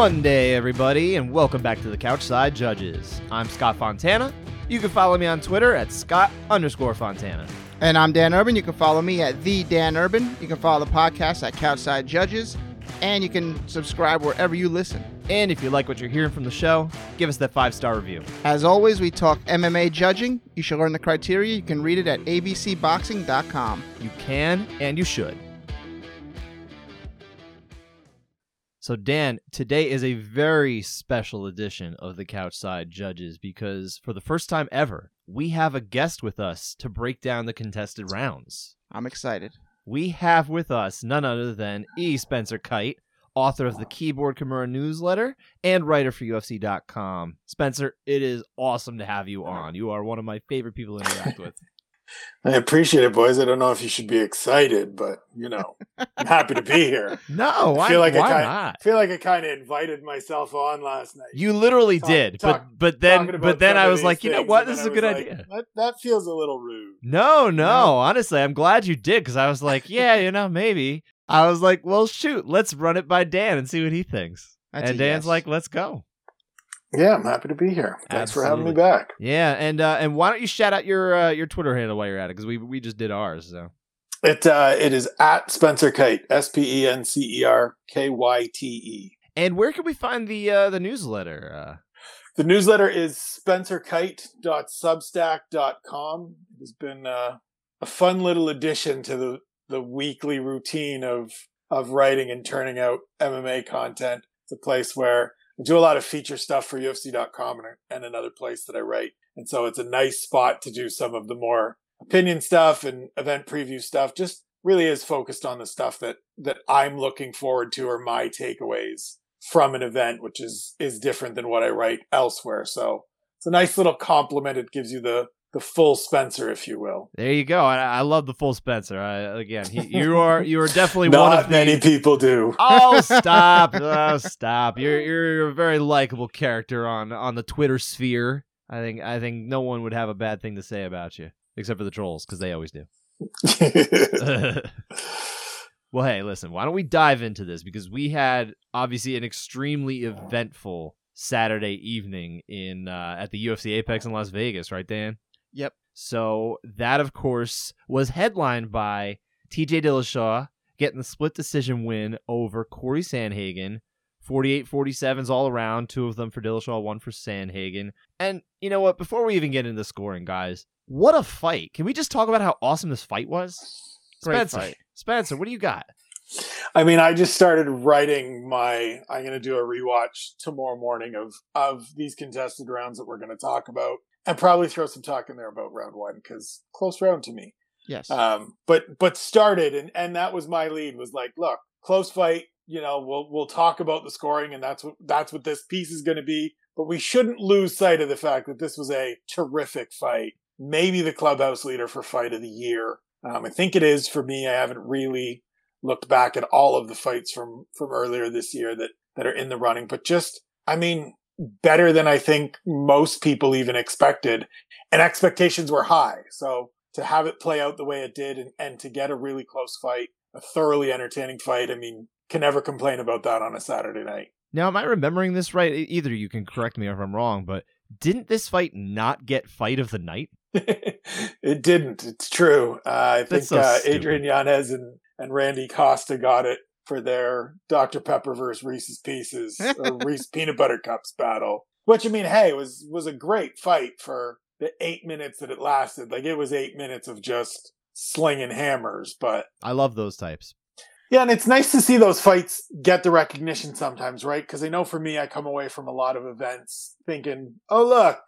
Monday, everybody, and welcome back to the Couchside Judges. I'm Scott Fontana. You can follow me on Twitter at Scott underscore Fontana. And I'm Dan Urban. You can follow me at the Dan Urban. You can follow the podcast at Couchside Judges, and you can subscribe wherever you listen. And if you like what you're hearing from the show, give us that five star review. As always, we talk MMA judging. You should learn the criteria. You can read it at abcboxing.com. You can and you should. So, Dan, today is a very special edition of the Couchside Judges because for the first time ever, we have a guest with us to break down the contested rounds. I'm excited. We have with us none other than E. Spencer Kyte, author of the Keyboard Kimura newsletter and writer for UFC.com. Spencer, it is awesome to have you on. You are one of my favorite people to interact with. I appreciate it, boys. I don't know if you should be excited, but you know, I'm happy to be here. No, I feel like why I kinda, not? feel like I kind of invited myself on last night. You literally Talk- did, talk- but but then but then I was like, you know what, this is a good like, idea. That, that feels a little rude. No, no, No. honestly, I'm glad you did because I was like, yeah, you know, maybe. I was like, well, shoot, let's run it by Dan and see what he thinks. That's and Dan's yes. like, let's go. Yeah, I'm happy to be here. Thanks for having me back. Yeah, and uh, and why don't you shout out your uh, your Twitter handle while you're at it because we we just did ours. So It uh, it is at Spencer Kyte, S P E N C E R K Y T E. and where can we find the uh, the newsletter? Uh, The newsletter is spencerkyte.substack.com. It has been uh, a fun little addition to the, the weekly routine of of writing and turning out MMA content. It's a place where I do a lot of feature stuff for UFC.com and, another place that I write. And so it's a nice spot to do some of the more opinion stuff and event preview stuff. Just really is focused on the stuff that that I'm looking forward to or my takeaways from an event, which is is different than what I write elsewhere. So it's a nice little compliment. It gives you the the full Spencer, if you will. there you go. I, I love the full Spencer. I, again, he, you are you are definitely one Not of many the. people do. Oh stop! Oh stop! You're you're a very likable character on on the Twitter sphere. I think I think no one would have a bad thing to say about you except for the trolls because they always do. well, hey, listen, why don't we dive into this? Because we had obviously an extremely eventful Saturday evening in uh, at the UFC Apex in Las Vegas, right, Dan? Yep. So that, of course, was headlined by TJ Dillashaw getting the split decision win over Cory Sandhagen. 48 47s all around, two of them for Dillashaw, one for Sandhagen. And you know what? Before we even get into the scoring, guys, what a fight. Can we just talk about how awesome this fight was? Great Spencer, fight. Spencer, what do you got? I mean, I just started writing my. I'm going to do a rewatch tomorrow morning of of these contested rounds that we're going to talk about, and probably throw some talk in there about round one because close round to me. Yes. Um, but but started and and that was my lead was like, look, close fight. You know, we'll we'll talk about the scoring, and that's what that's what this piece is going to be. But we shouldn't lose sight of the fact that this was a terrific fight. Maybe the clubhouse leader for fight of the year. Um, I think it is for me. I haven't really looked back at all of the fights from from earlier this year that that are in the running, but just I mean, better than I think most people even expected, and expectations were high. So to have it play out the way it did and, and to get a really close fight, a thoroughly entertaining fight, I mean, can never complain about that on a Saturday night. Now, am I remembering this right? Either you can correct me if I'm wrong, but didn't this fight not get fight of the night? it didn't. It's true. Uh, I think so uh. Adrian Yanez and, and Randy Costa got it for their Dr. Pepper versus Reese's Pieces or Reese Peanut Butter Cups battle. Which I mean, hey, was was a great fight for the eight minutes that it lasted. Like it was eight minutes of just slinging hammers, but I love those types. yeah, and it's nice to see those fights get the recognition sometimes, right? Because I know for me, I come away from a lot of events thinking, oh, look,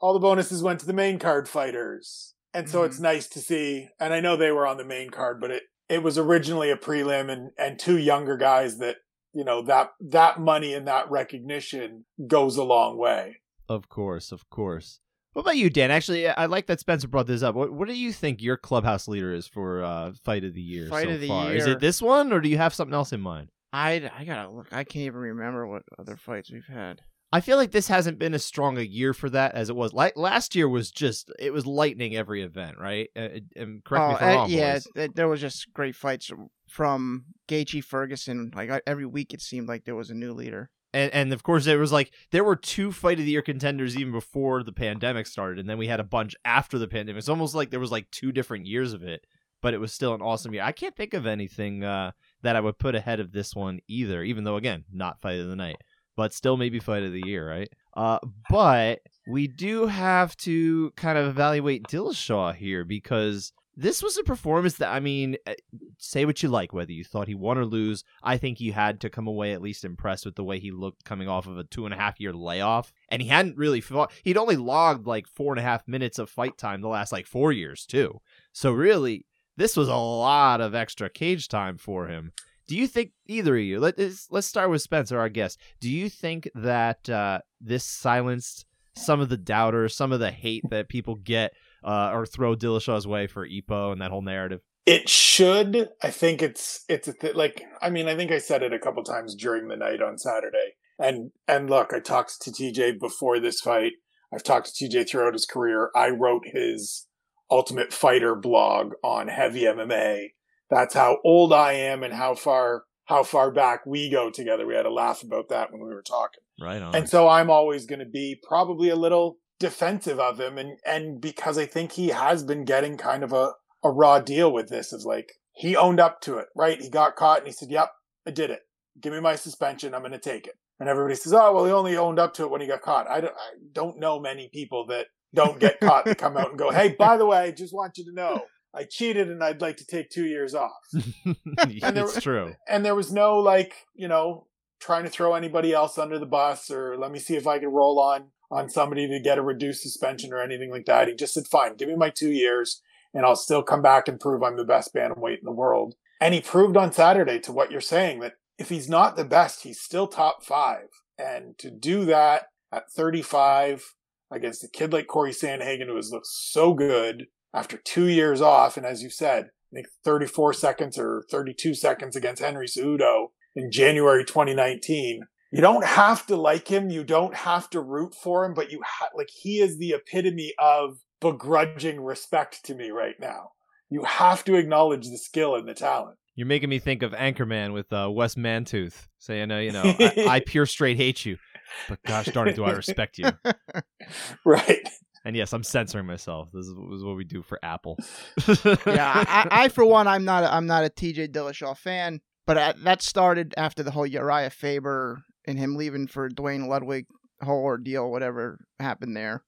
all the bonuses went to the main card fighters. And so Mhm. it's nice to see, and I know they were on the main card, but it, it was originally a prelim and, and two younger guys that, you know, that, that money and that recognition goes a long way. Of course, of course. What about you, Dan? Actually, I like that Spencer brought this up. What, what do you think your clubhouse leader is for uh, fight of the year Fight so of the far? Is it this one, or do you have something else in mind? I, I gotta look. I can't even remember what other fights we've had. I feel like this hasn't been as strong a year for that as it was. Like last year was just it was lightning every event, right? Uh, and correct me if I'm uh, wrong. yeah, there was just great fights from Gaethje Ferguson. Like every week, it seemed like there was a new leader. and and of course there was like there were two fight of the year contenders even before the pandemic started, and then we had a bunch after the pandemic. It's almost like there was like two different years of it, but it was still an awesome year. I can't think of anything uh, that I would put ahead of this one either. Even though again, not fight of the night, but still maybe fight of the year, right? Uh, but we do have to kind of evaluate Dillashaw here because this was a performance that I mean, eh, say what you like, whether you thought he won or lose. I think he had to come away at least impressed with the way he looked coming off of a two and a half year layoff, and he hadn't really fought. He'd only logged like four and a half minutes of fight time the last like four years too. So really, this was a lot of extra cage time for him. Do you think either of you? Let's let's start with Spencer, our guest. Do you think that uh, this silenced some of the doubters, some of the hate that people get uh, or throw Dillashaw's way for EPO and that whole narrative? It should. I think it's it's th- like I mean I think I said it a couple times during the night on Saturday. And and look, I talked to TJ before this fight. I've talked to TJ throughout his career. I wrote his Ultimate Fighter blog on Heavy MMA. That's how old I am and how far how far back we go together. We had a laugh about that when we were talking. Right on. And so I'm always going to be probably a little defensive of him and and because I think he has been getting kind of a a raw deal with this is like he owned up to it, right? He got caught and he said, "Yep, I did it. Give me my suspension. I'm going to take it." And everybody says, "Oh, well, he only owned up to it when he got caught." I don't, I don't know many people that don't get caught that come out and go, "Hey, by the way, I just want you to know." I cheated and I'd like to take two years off. and there, it's true. And there was no like, you know, trying to throw anybody else under the bus or let me see if I can roll on on somebody to get a reduced suspension or anything like that. He just said, fine, give me my two years and I'll still come back and prove I'm the best bantamweight in the world. And he proved on Saturday to what you're saying that if he's not the best, he's still top five. And to do that at 35 against a kid like Cory Sandhagen, who has looked so good after two years off, and as you said, I think 34 seconds or 32 seconds against Henry Cejudo in January 2019 you don't have to like him. You don't have to root for him, but you ha- like he is the epitome of begrudging respect to me right now. You have to acknowledge the skill and the talent. You're making me think of Anchorman with uh, Wes Mantooth saying, uh, you know, I, I pure straight hate you, but gosh darn it, do I respect you. right. And yes, I'm censoring myself. This is, this is what we do for Apple. yeah, I, I, for one, I'm not a, I'm not a TJ Dillashaw fan, but that started after the whole Uriah Faber and him leaving for Duane Ludwig whole ordeal, whatever happened there.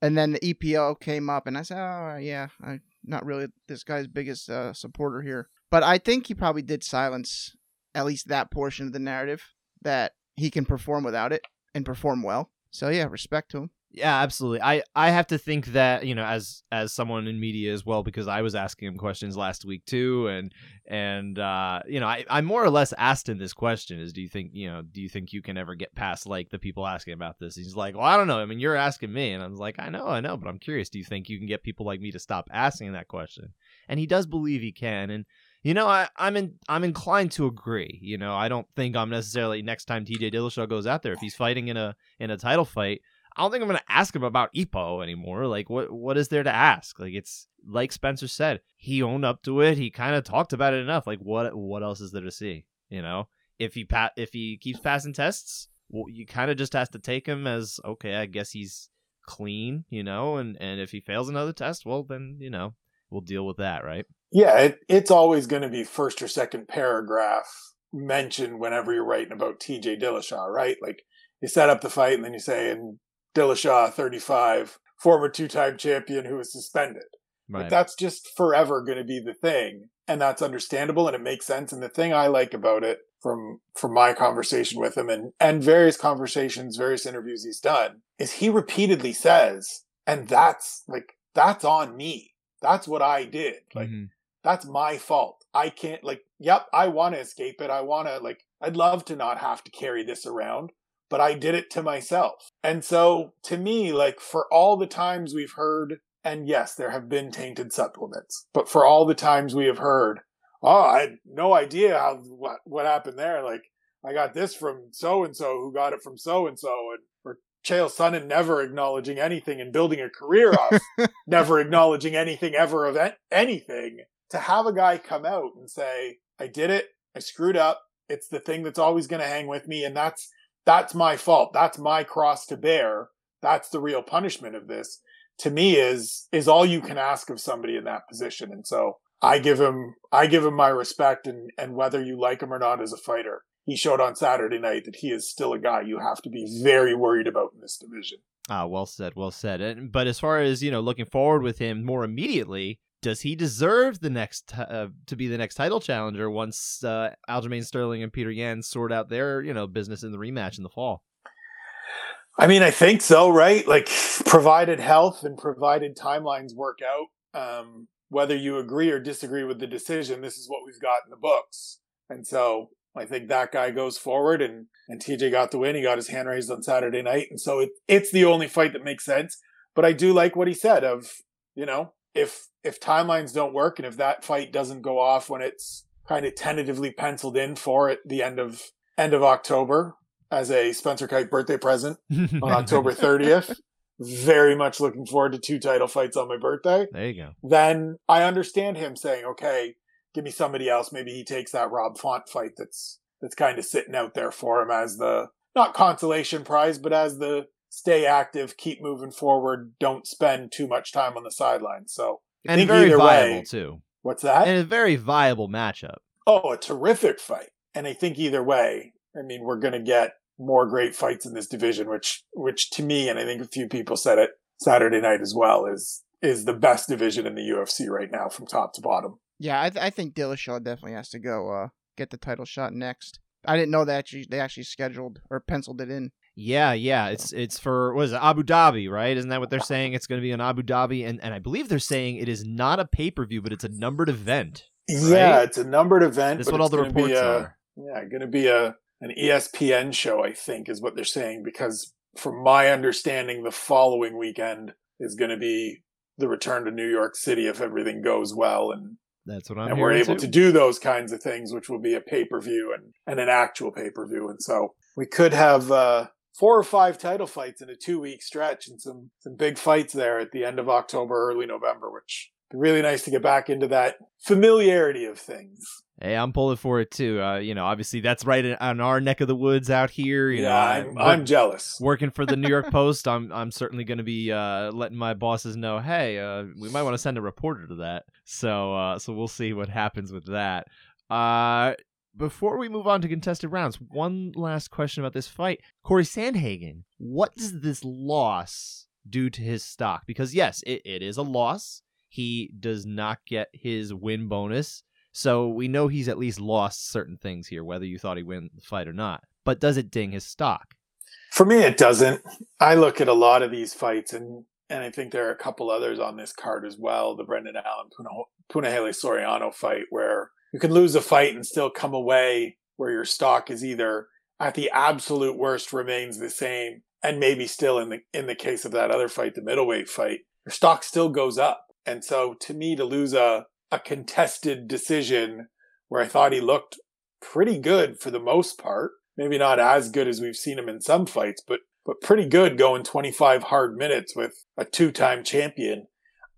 And then the EPO came up, and I said, "Oh yeah, I'm not really this guy's biggest uh, supporter here." But I think he probably did silence at least that portion of the narrative that he can perform without it and perform well. So yeah, respect to him. Yeah, absolutely. I I have to think that you know as as someone in media as well because I was asking him questions last week too, and and uh, you know I I more or less asked him this question: is do you think you know do you think you can ever get past like the people asking about this? He's like, well, I don't know. I mean, you're asking me, and I was like, I know, I know, but I'm curious. Do you think you can get people like me to stop asking that question? And he does believe he can, and you know, I, I'm in, I'm inclined to agree. You know, I don't think I'm necessarily next time TJ Dillashaw goes out there if he's fighting in a in a title fight. I don't think I'm going to ask him about EPO anymore. Like, what what is there to ask? Like, it's like Spencer said, he owned up to it. He kind of talked about it enough. Like, what what else is there to see? You know, if he pat if he keeps passing tests, well, you kind of just has to take him as okay. I guess he's clean, you know, and and if he fails another test, well, then you know we'll deal with that, right? Yeah, it, it's always going to be first or second paragraph mentioned whenever you're writing about TJ Dillashaw, right? Like you set up the fight and then you say, and Dillashaw, 35, former two-time champion who was suspended. Right. that's just forever going to be the thing, and that's understandable and it makes sense. And the thing I like about it from from my conversation with him and and various conversations, various interviews he's done, is he repeatedly says, and that's like that's on me. That's what I did. Like mm-hmm. that's my fault. I can't like. Yep, I want to escape it. I want to like. I'd love to not have to carry this around but I did it to myself. And so to me, like for all the times we've heard, and yes, there have been tainted supplements, but for all the times we have heard, oh, I had no idea how, what, what happened there. Like I got this from so and so who got it from so and so and or Chael Sonnen never acknowledging anything and building a career off never acknowledging anything ever of anything. To have a guy come out and say, I did it, I screwed up, it's the thing that's always going to hang with me, and that's that's my fault. That's my cross to bear. That's the real punishment of this. To me is is all you can ask of somebody in that position. And so I give him I give him my respect and and whether you like him or not as a fighter, he showed on Saturday night that he is still a guy you have to be very worried about in this division. Ah, well said, well said. And, but as far as you know, looking forward with him more immediately, does he deserve the next uh, to be the next title challenger once uh, Aljamain Sterling and Petr Yan sort out their you know business in the rematch in the fall? I mean, I think so, right? Like, provided health and provided timelines work out, um, whether you agree or disagree with the decision, this is what we've got in the books. And so I think that guy goes forward and, and TJ got the win. He got his hand raised on Saturday night. And so it, it's the only fight that makes sense. But I do like what he said of, you know, if, if timelines don't work and if that fight doesn't go off when it's kind of tentatively penciled in for at the end of, end of October as a Spencer Kyte birthday present on October 30th, very much looking forward to two title fights on my birthday. There you go. Then I understand him saying, okay, give me somebody else. Maybe he takes that Rob Font fight that's that's kind of sitting out there for him as the not consolation prize, but as the stay active, keep moving forward, don't spend too much time on the sidelines. So and think very viable way, too, what's that? and a very viable matchup. oh, a terrific fight. And I think either way, I mean, we're going to get more great fights in this division, which which to me, and I think a few people said it Saturday night as well, is is the best division in the UFC right now from top to bottom. Yeah, I, th- I think Dillashaw definitely has to go uh, get the title shot next. I didn't know that they actually scheduled or penciled it in. Yeah, yeah. It's it's for what is it? Abu Dhabi, right? Isn't that what they're saying? It's going to be in Abu Dhabi, and and I believe they're saying it is not a pay per view, but it's a numbered event. Yeah, it's a numbered event. That's what all the reports a- are. Yeah, going to be a an ESPN show, I think, is what they're saying. Because from my understanding, the following weekend is going to be the return to New York City if everything goes well, and That's what I'm. and we're able too. to do those kinds of things, which will be a pay per view and and an actual pay per view. And so we could have uh, four or five title fights in a two week stretch, and some some big fights there at the end of October, early November, which. Really nice to get back into that familiarity of things. Hey, I'm pulling for it too. Uh, you know, obviously that's right in, on our neck of the woods out here. You yeah, know, I'm, work- I'm jealous. working for the New York Post. I'm I'm certainly going to be uh, letting my bosses know. Hey, uh, we might want to send a reporter to that. So uh, so we'll see what happens with that. Uh, before we move on to contested rounds, one last question about this fight. Cory Sandhagen, what does this loss do to his stock? Because yes, it, it is a loss. He does not get his win bonus. So we know he's at least lost certain things here, whether you thought he win the fight or not. But does it ding his stock? For me, it doesn't. I look at a lot of these fights, and and I think there are a couple others on this card as well. The Brendan Allen Puna- Punahele Soriano fight, where you can lose a fight and still come away where your stock is either at the absolute worst remains the same, and maybe still in the in the case of that other fight, the middleweight fight, your stock still goes up. And so, to me, to lose a a contested decision where I thought he looked pretty good for the most part. Maybe not as good as we've seen him in some fights, but but pretty good going 25 hard minutes with a two-time champion.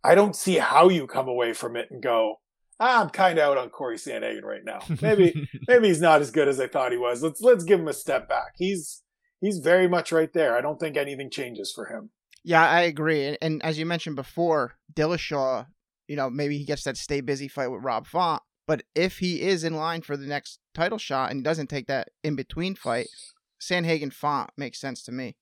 I don't see how you come away from it and go, I'm kind of out on Cory Sandhagen right now. Maybe maybe he's not as good as I thought he was. Let's let's give him a step back. He's he's very much right there. I don't think anything changes for him. Yeah, I agree. And, and as you mentioned before, Dillashaw, you know, maybe he gets that stay busy fight with Rob Font. But if he is in line for the next title shot and he doesn't take that in between fight, Sandhagen Font makes sense to me.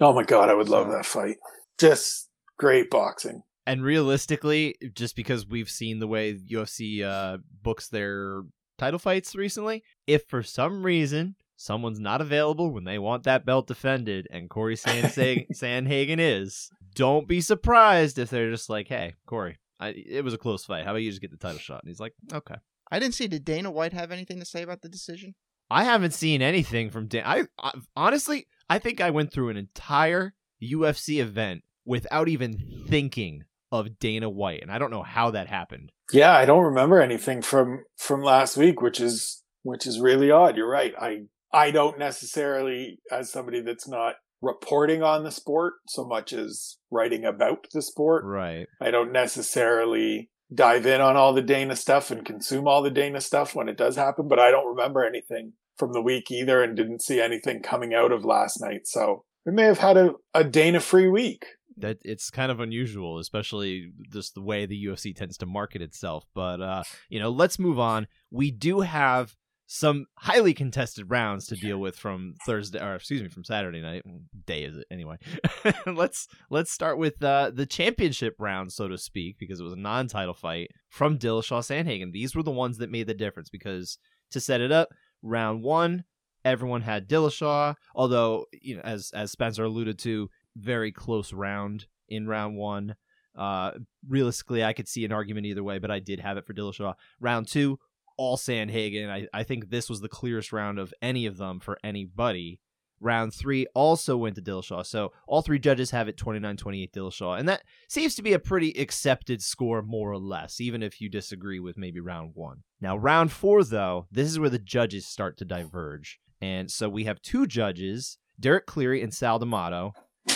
Oh my god, I would love So- that fight. Just great boxing. And realistically, just because we've seen the way UFC uh, books their title fights recently, if for some reason someone's not available when they want that belt defended, and Cory Sandhagen is, don't be surprised if they're just like, "Hey, Cory, I, it was a close fight. How about you just get the title shot?" And he's like, "Okay." I didn't see. Did Dana White have anything to say about the decision? I haven't seen anything from Dana. I, I honestly, I think I went through an entire UFC event without even thinking of Dana White, and I don't know how that happened. Yeah, I don't remember anything from from last week, which is which is really odd. You're right. I I don't necessarily, as somebody that's not reporting on the sport so much as writing about the sport, Right. I don't necessarily dive in on all the Dana stuff and consume all the Dana stuff when it does happen. But I don't remember anything from the week either and didn't see anything coming out of last night. So we may have had a, a Dana free week. That it's kind of unusual, especially just the way the UFC tends to market itself. But uh, you know, let's move on. We do have some highly contested rounds to deal with from Thursday or excuse me from Saturday night. Day is it? Anyway. Let's let's start with uh, the championship round so to speak because it was a non-title fight from Dillashaw Sandhagen. These were the ones that made the difference because to set it up round 1 everyone had Dillashaw although you know as as Spencer alluded to very close round in round 1 uh, realistically, I could see an argument either way, but I did have it for Dillashaw. Round two, all Sandhagen. I, I think this was the clearest round of any of them for anybody. Round three also went to Dillashaw. So all three judges have it 29 28 Dillashaw. And that seems to be a pretty accepted score, more or less, even if you disagree with maybe round one. Now, round four, though, this is where the judges start to diverge. And so we have two judges, Derek Cleary and Sal D'Amato.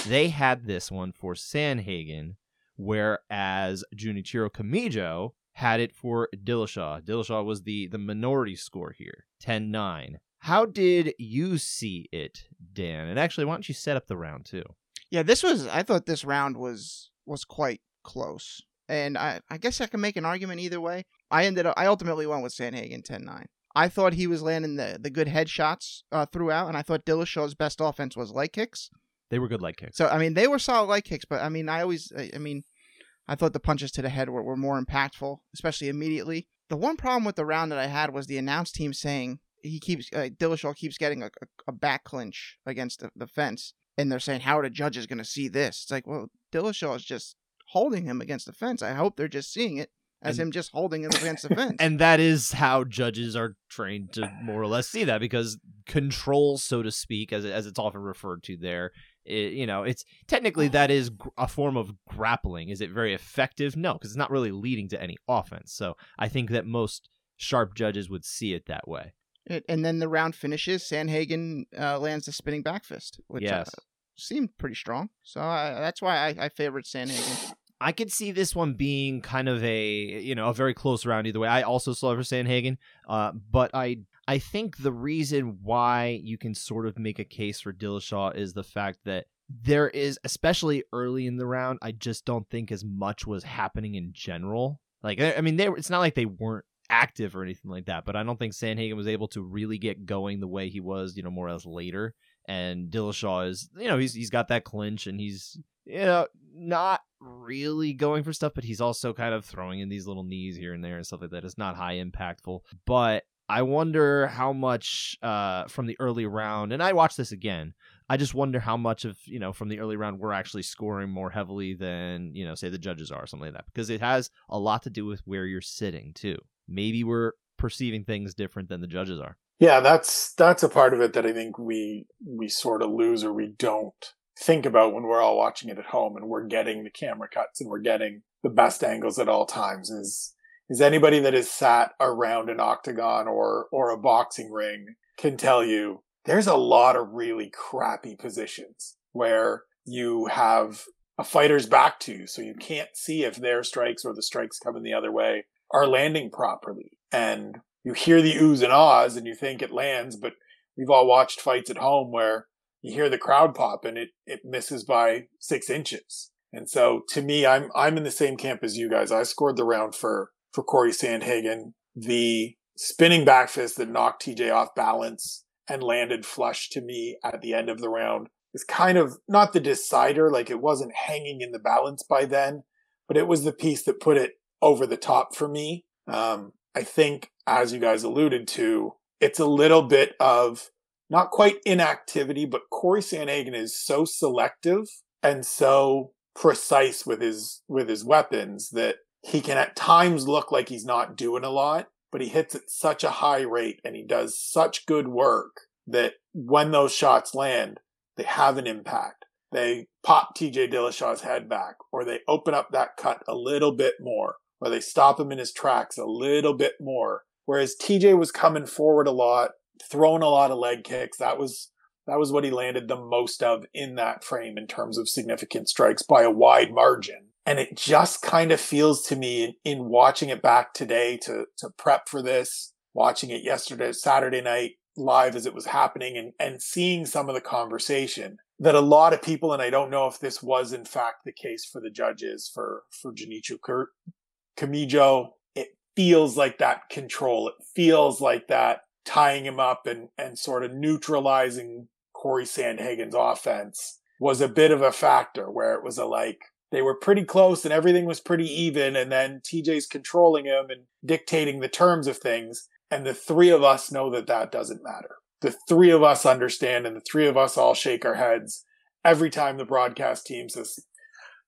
They had this one for Sandhagen, whereas Junichiro Kamijo had it for Dillashaw. Dillashaw was the the minority score here, 10-9. How did you see it, Dan? And actually, why don't you set up the round too? Yeah, this was. I thought this round was was quite close, and I I guess I can make an argument either way. I ended up. I ultimately went with Sandhagen 10-9. I thought he was landing the, the good headshots uh, throughout, and I thought Dillashaw's best offense was leg kicks. They were good leg kicks. So I mean, they were solid leg kicks, but I mean, I always, I mean, I thought the punches to the head were, were more impactful, especially immediately. The one problem with the round that I had was the announce team saying he keeps uh, Dillashaw keeps getting a, a, a back clinch against the, the, fence, and they're saying how are the judges going to see this? It's like, well, Dillashaw is just holding him against the fence. I hope they're just seeing it as and, him just holding him against the fence. And that is how judges are trained to more or less see that because control, so to speak, as as it's often referred to there, it, you know, it's technically that is a form of grappling. Is it very effective? No, because it's not really leading to any offense. So I think that most sharp judges would see it that way. And then the round finishes. Sandhagen uh, lands the spinning back fist, which uh, yes. uh, seemed pretty strong. So I, that's why I, I favored Sandhagen. I could see this one being kind of a you know a very close round either way. I also saw for Sandhagen, uh, but I I think the reason why you can sort of make a case for Dillashaw is the fact that there is, especially early in the round, I just don't think as much was happening in general. Like, eh, I mean, they it's not like they weren't active or anything like that, but I don't think Sandhagen was able to really get going the way he was, you know, more or less later. And Dillashaw is, you know, he's he's got that clinch and he's, you know, not really going for stuff, but he's also kind of throwing in these little knees here and there and stuff like that. It's not high impactful, but I wonder how much uh, from the early round, and I watched this again. I just wonder how much of you know from the early round we're actually scoring more heavily than you know say the judges are or something like that because it has a lot to do with where you're sitting too. Maybe we're perceiving things different than the judges are. Yeah, that's that's a part of it that I think we we sort of lose or we don't think about when we're all watching it at home and we're getting the camera cuts and we're getting the best angles at all times is is anybody that has sat around an octagon or or a boxing ring can tell you there's a lot of really crappy positions where you have a fighter's back to you, so you can't see if their strikes or the strikes coming the other way are landing properly. And you hear the oohs and ahs and you think it lands, but we've all watched fights at home where you hear the crowd pop and it, it misses by six inches. And so to me, I'm, I'm in the same camp as you guys. I scored the round for for Cory Sandhagen. The spinning back fist that knocked TJ off balance and landed flush to me at the end of the round is kind of not the decider, like it wasn't hanging in the balance by then, but it was the piece that put it over the top for me. Um, I think, as you guys alluded to, it's a little bit of not quite inactivity, but Cory Sandhagen is so selective and so precise with his with his weapons that he can at times look like he's not doing a lot, but he hits at such a high rate and he does such good work that when those shots land, they have an impact. They pop TJ Dillashaw's head back, or they open up that cut a little bit more, or they stop him in his tracks a little bit more. Whereas TJ was coming forward a lot, throwing a lot of leg kicks. That was that was what he landed the most of in that frame in terms of significant strikes by a wide margin. And it just kind of feels to me in watching it back today to, to prep for this, watching it yesterday, Saturday night, live as it was happening and, and seeing some of the conversation that a lot of people, and I don't know if this was in fact the case for the judges for, for Junichiro Kamijo, it feels like that control. It feels like that tying him up and, and sort of neutralizing Cory Sandhagen's offense was a bit of a factor where it was a like, they were pretty close and everything was pretty even. And then TJ's controlling him and dictating the terms of things. And the three of us know that that doesn't matter. The three of us understand and the three of us all shake our heads every time the broadcast team says,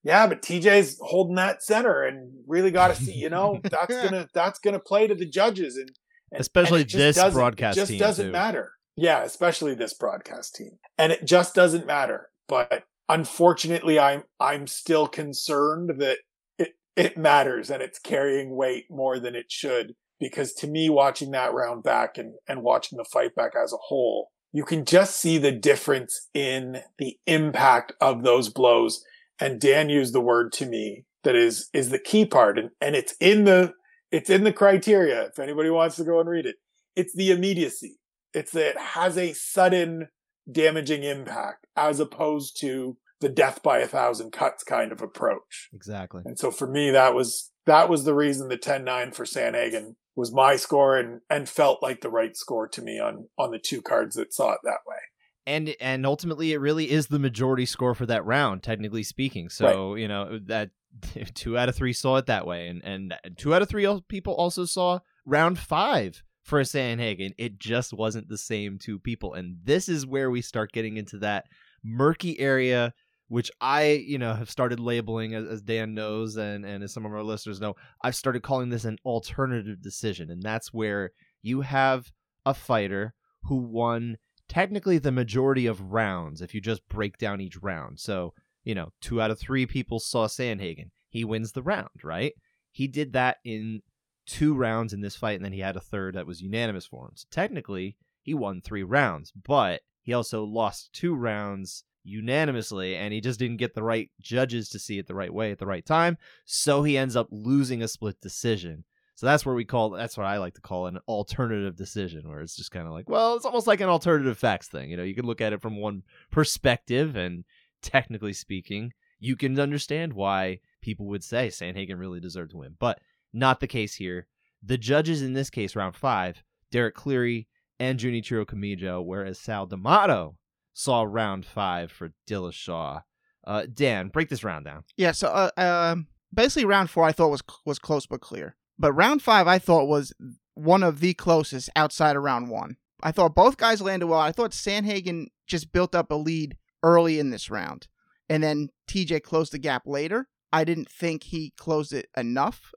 yeah, but TJ's holding that center and really got to see, you know, that's going to, that's going to play to the judges and, and especially and this broadcast just team doesn't too. matter. Yeah, especially this broadcast team. And it just doesn't matter. But unfortunately, I'm I'm still concerned that it it matters and it's carrying weight more than it should. Because to me, watching that round back and, and watching the fight back as a whole, you can just see the difference in the impact of those blows. And Dan used the word to me that is is the key part. And, and it's in the it's in the criteria. If anybody wants to go and read it, it's the immediacy. It's that it has a sudden damaging impact as opposed to the death by a thousand cuts kind of approach. Exactly. And so for me, that was, that was the reason the 10-9 for Sandhagen was my score and, and felt like the right score to me on, on the two cards that saw it that way. And and ultimately, it really is the majority score for that round, technically speaking. So you know that two out of three saw it that way, and and two out of three people also saw round five for Sandhagen. It just wasn't the same two people, and this is where we start getting into that murky area, which I you know have started labeling as, as Dan knows, and and as some of our listeners know, I've started calling this an alternative decision, and that's where you have a fighter who won technically the majority of rounds if you just break down each round. So, you know, two out of three people saw Sandhagen. He wins the round, right? He did that in two rounds in this fight, and then he had a third that was unanimous for him. So technically, he won three rounds, but he also lost two rounds unanimously, and he just didn't get the right judges to see it the right way at the right time. So he ends up losing a split decision. So that's where we call that's what I like to call an alternative decision, where it's just kind of like, well, it's almost like an alternative facts thing. You know, you can look at it from one perspective, and technically speaking, you can understand why people would say Sandhagen really deserved to win, but not the case here. The judges in this case, round five, Derek Cleary and Junichiro Kamijo, whereas Sal D'Amato saw round five for Dillashaw. Uh, Dan, break this round down. Yeah, so uh, um, basically round four I thought was was close but clear. But round five I thought was one of the closest outside of round one. I thought both guys landed well. I thought Sandhagen just built up a lead early in this round. And then TJ closed the gap later. I didn't think he closed it enough.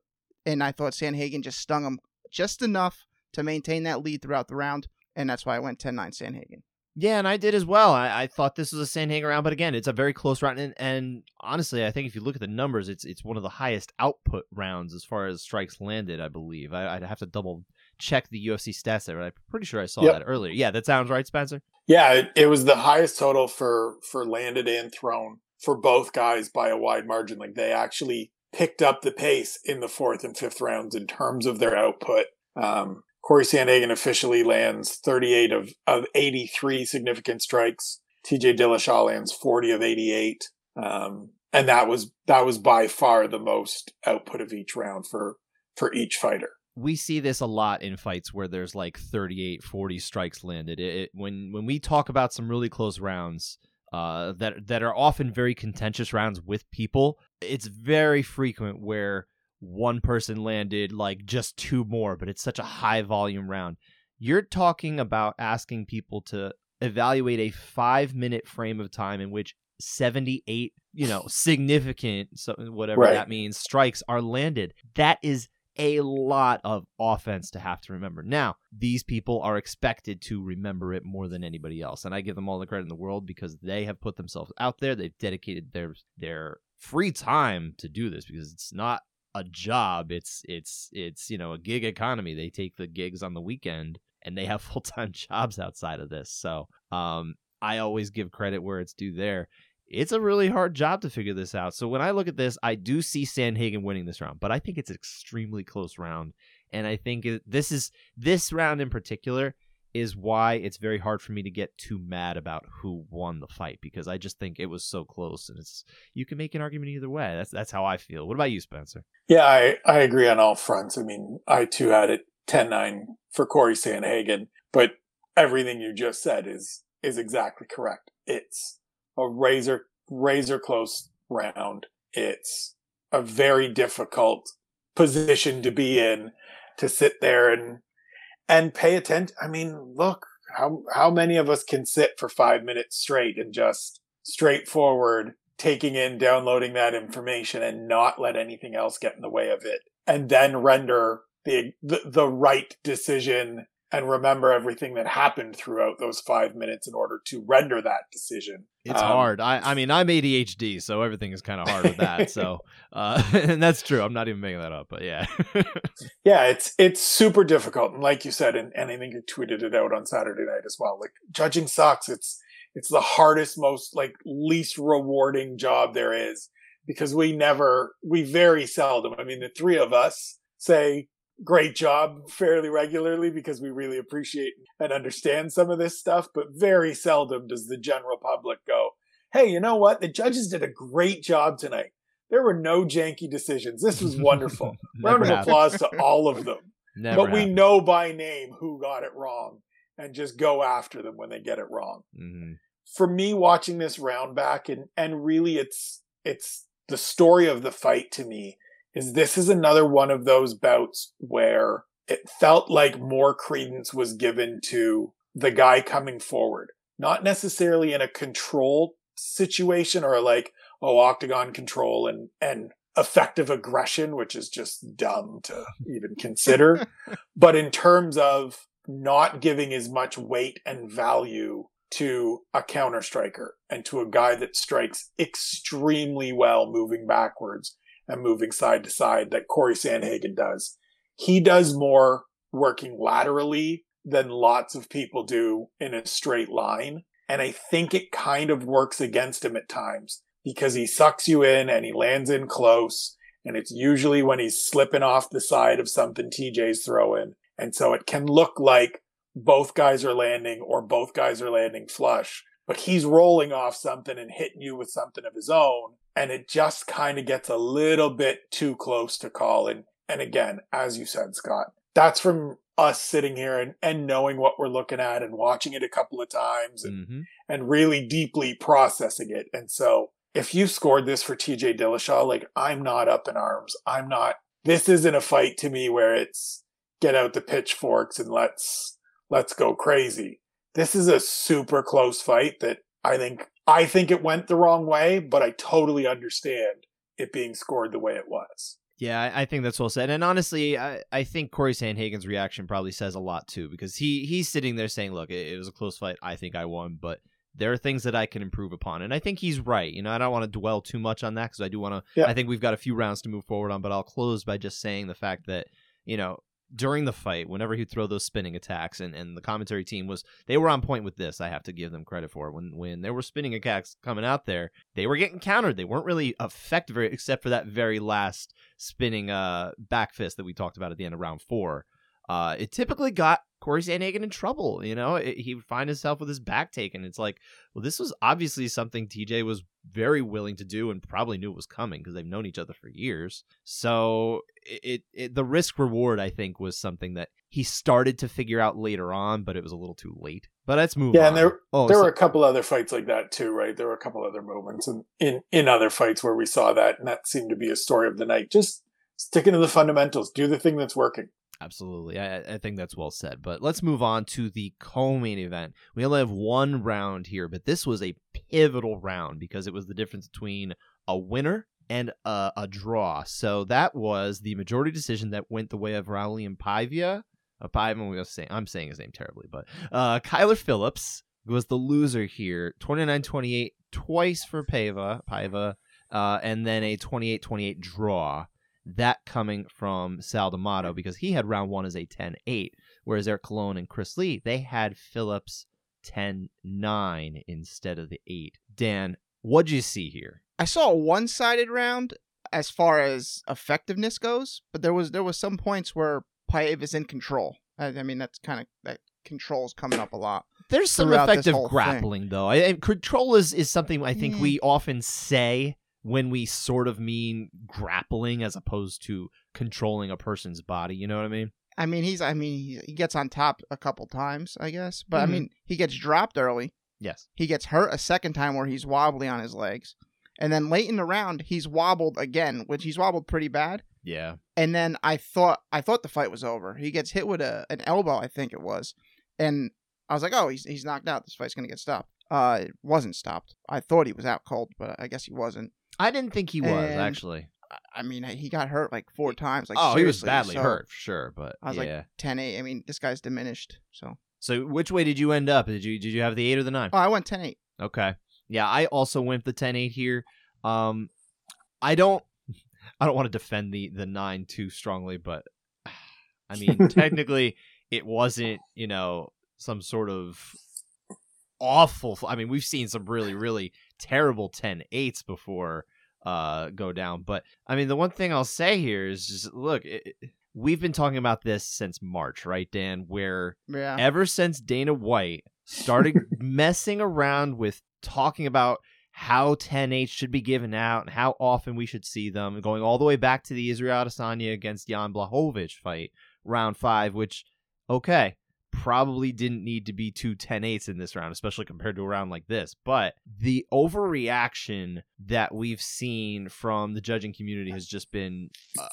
And I thought Sandhagen just stung him just enough to maintain that lead throughout the round. And that's why I went 10 9 Sandhagen. Yeah, and I did as well. I, I thought this was a Sandhagen around, but again, it's a very close round. And, and honestly, I think if you look at the numbers, it's it's one of the highest output rounds as far as strikes landed. I believe I, would have to double check the UFC stats there, but I'm pretty sure I saw Yep. that earlier. Yeah, that sounds right, Spencer. Yeah, it, it was the highest total for for landed and thrown for both guys by a wide margin. Like they actually picked up the pace in the fourth and fifth rounds in terms of their output. Um, Cory Sandhagen officially lands 38 of, of 83 significant strikes. TJ Dillashaw lands 40 of 88. Um, and that was that was by far the most output of each round for for each fighter. we see this a lot in fights where there's like 38 40 strikes landed it, it- when when we talk about some really close rounds uh, that that are often very contentious rounds with people it's very frequent where one person landed like just two more but it's such a high volume round you're talking about asking people to evaluate a five minute frame of time in which 78 you know significant whatever Right. that means strikes are landed that is a lot of offense to have to remember. Now, these people are expected to remember it more than anybody else, and I give them all the credit in the world because they have put themselves out there. They've dedicated their their free time to do this because it's not a job. It's it's it's you know a gig economy. They take the gigs on the weekend and they have full time jobs outside of this. So, um, I always give credit where it's due there it's a really hard job to figure this out. So when I look at this, I do see Sandhagen winning this round, but I think it's an extremely close round, and I think this is this round in particular is why it's very hard for me to get too mad about who won the fight because I just think it was so close and it's you can make an argument either way. That's that's how I feel. What about you, Spencer? Yeah, I, I agree on all fronts. I mean, I too had it 10-9 for Cory Sandhagen, but everything you just said is is exactly correct. It's a razor razor close round. It's a very difficult position to be in to sit there and and pay attention. I mean, look, how how many of us can sit for 5 minutes straight and just straightforward taking in downloading that information and not let anything else get in the way of it and then render the the, the right decision and remember everything that happened throughout those five minutes in order to render that decision. It's Um, hard. I, I mean, I'm ADHD, so everything is kind of hard with that. so, uh, and that's true. I'm not even making that up, but yeah. Yeah, it's it's super difficult, and like you said, and, and I think you tweeted it out on Saturday night as well. Like judging sucks. It's it's the hardest, most like least rewarding job there is because we never, we very seldom. I mean, the three of us say great job fairly regularly because we really appreciate and understand some of this stuff, but very seldom does the general public go, "Hey, you know what? The judges did a great job tonight." There were no janky decisions. This was wonderful. Round of happened. applause to all of them. Never but we know by name who got it wrong and just go after them when they get it wrong. Mhm. For me watching this round back and and really it's it's the story of the fight to me is this is another one of those bouts where it felt like more credence was given to the guy coming forward. Not necessarily in a control situation or like, oh, octagon control and, and effective aggression, which is just dumb to even consider. but in terms of not giving as much weight and value to a counter striker and to a guy that strikes extremely well moving backwards and moving side to side that Cory Sandhagen does. He does more working laterally than lots of people do in a straight line. And I think it kind of works against him at times because he sucks you in and he lands in close. And it's usually when he's slipping off the side of something TJ's throwing. And so it can look like both guys are landing or both guys are landing flush, but he's rolling off something and hitting you with something of his own. And it just kind of gets a little bit too close to call. And, and again, as you said, Scott, that's from us sitting here and, and knowing what we're looking at and watching it a couple of times and, Mhm. and really deeply processing it. And so if you scored this for TJ Dillashaw, like I'm not up in arms. I'm not, this isn't a fight to me where it's get out the pitchforks and let's, let's go crazy. This is a super close fight that I think, I think it went the wrong way, but I totally understand it being scored the way it was. Yeah, I, think that's well said. And honestly, I, I think Cory Sandhagen's reaction probably says a lot too, because he he's sitting there saying, "Look, it, it was a close fight. I think I won, but there are things that I can improve upon." And I think he's right. You know, I don't want to dwell too much on that because I do want to. Yeah. I think we've got a few rounds to move forward on, but I'll close by just saying the fact that you know during the fight, whenever he'd throw those spinning attacks, and, and the commentary team was they were on point with this. I have to give them credit for. When when there were spinning attacks coming out there, they were getting countered. They weren't really effective except for that very last spinning uh back fist that we talked about at the end of round four. Uh, it typically got Cory Sandhagen in trouble. You know, it, he would find himself with his back taken. It's like, well, this was obviously something TJ was very willing to do and probably knew it was coming because they've known each other for years. So it, it the risk reward I think was something that he started to figure out later on, but it was a little too late. But let's move Yeah, on. and there oh, there so- were a couple other fights like that too, right? There were a couple other moments in, in in other fights where we saw that, and that seemed to be a story of the night. Just sticking to the fundamentals, do the thing that's working. Absolutely. I, I think that's well said. But let's move on to the co main event. We only have one round here, but this was a pivotal round because it was the difference between a winner and a, a draw. So that was the majority decision that went the way of Raulian Paiva. Uh, Paiva, I'm, saying his name terribly, but uh, Kyler Phillips was the loser here 29 28, twice for Paiva, Paiva uh, and then a 28 28 draw that coming from Sal D'Amato because he had round one as a 10 8, whereas Eric Colon and Chris Lee, they had Phillips 10 9 instead of the 8. Dan, what'd you see here? I saw a one-sided round as far as effectiveness goes, but there was there was some points where Paiva is in control. I, I mean, that's kind of that control's coming up a lot. There's some effective whole thing. grappling though. I, I- control is is something I think Mm. we often say when we sort of mean grappling as opposed to controlling a person's body. You know what I mean? I mean, he's I mean he, gets on top a couple times, I guess, but Mhm. I mean he gets dropped early. Yes. He gets hurt a second time where he's wobbly on his legs, and then late in the round he's wobbled again, which he's wobbled pretty bad. Yeah. And then I thought I thought the fight was over. He gets hit with a an elbow, I think it was, and I was like, oh, he's he's knocked out. This fight's gonna get stopped. Uh, it wasn't stopped. I thought he was out cold, but I guess he wasn't. I didn't think he was And- actually. I- mean, he got hurt like four times. Like oh, he was badly so hurt for sure. But I was like- yeah. 10-8. I mean, this guy's diminished. So so which way did you end up? Did you did you have the eight or the nine? oh, I went 10-8. Okay. Yeah, I also went the 10-8 here. Um I don't I don't want to defend the the 9 too strongly, but I mean, technically it wasn't, you know, some sort of awful I mean, we've seen some really really terrible 10-8s before uh go down, but I mean, the one thing I'll say here is just look, it, we've been talking about this since March, right, Dan, where Yeah. ever since Dana White started messing around with talking about how 10-8 should be given out and how often we should see them, going all the way back to the Israel Adesanya against Jan Blachowicz fight, round five, which, okay, probably didn't need to be two 10-8s in this round, especially compared to a round like this. But the overreaction that we've seen from the judging community has just been uh,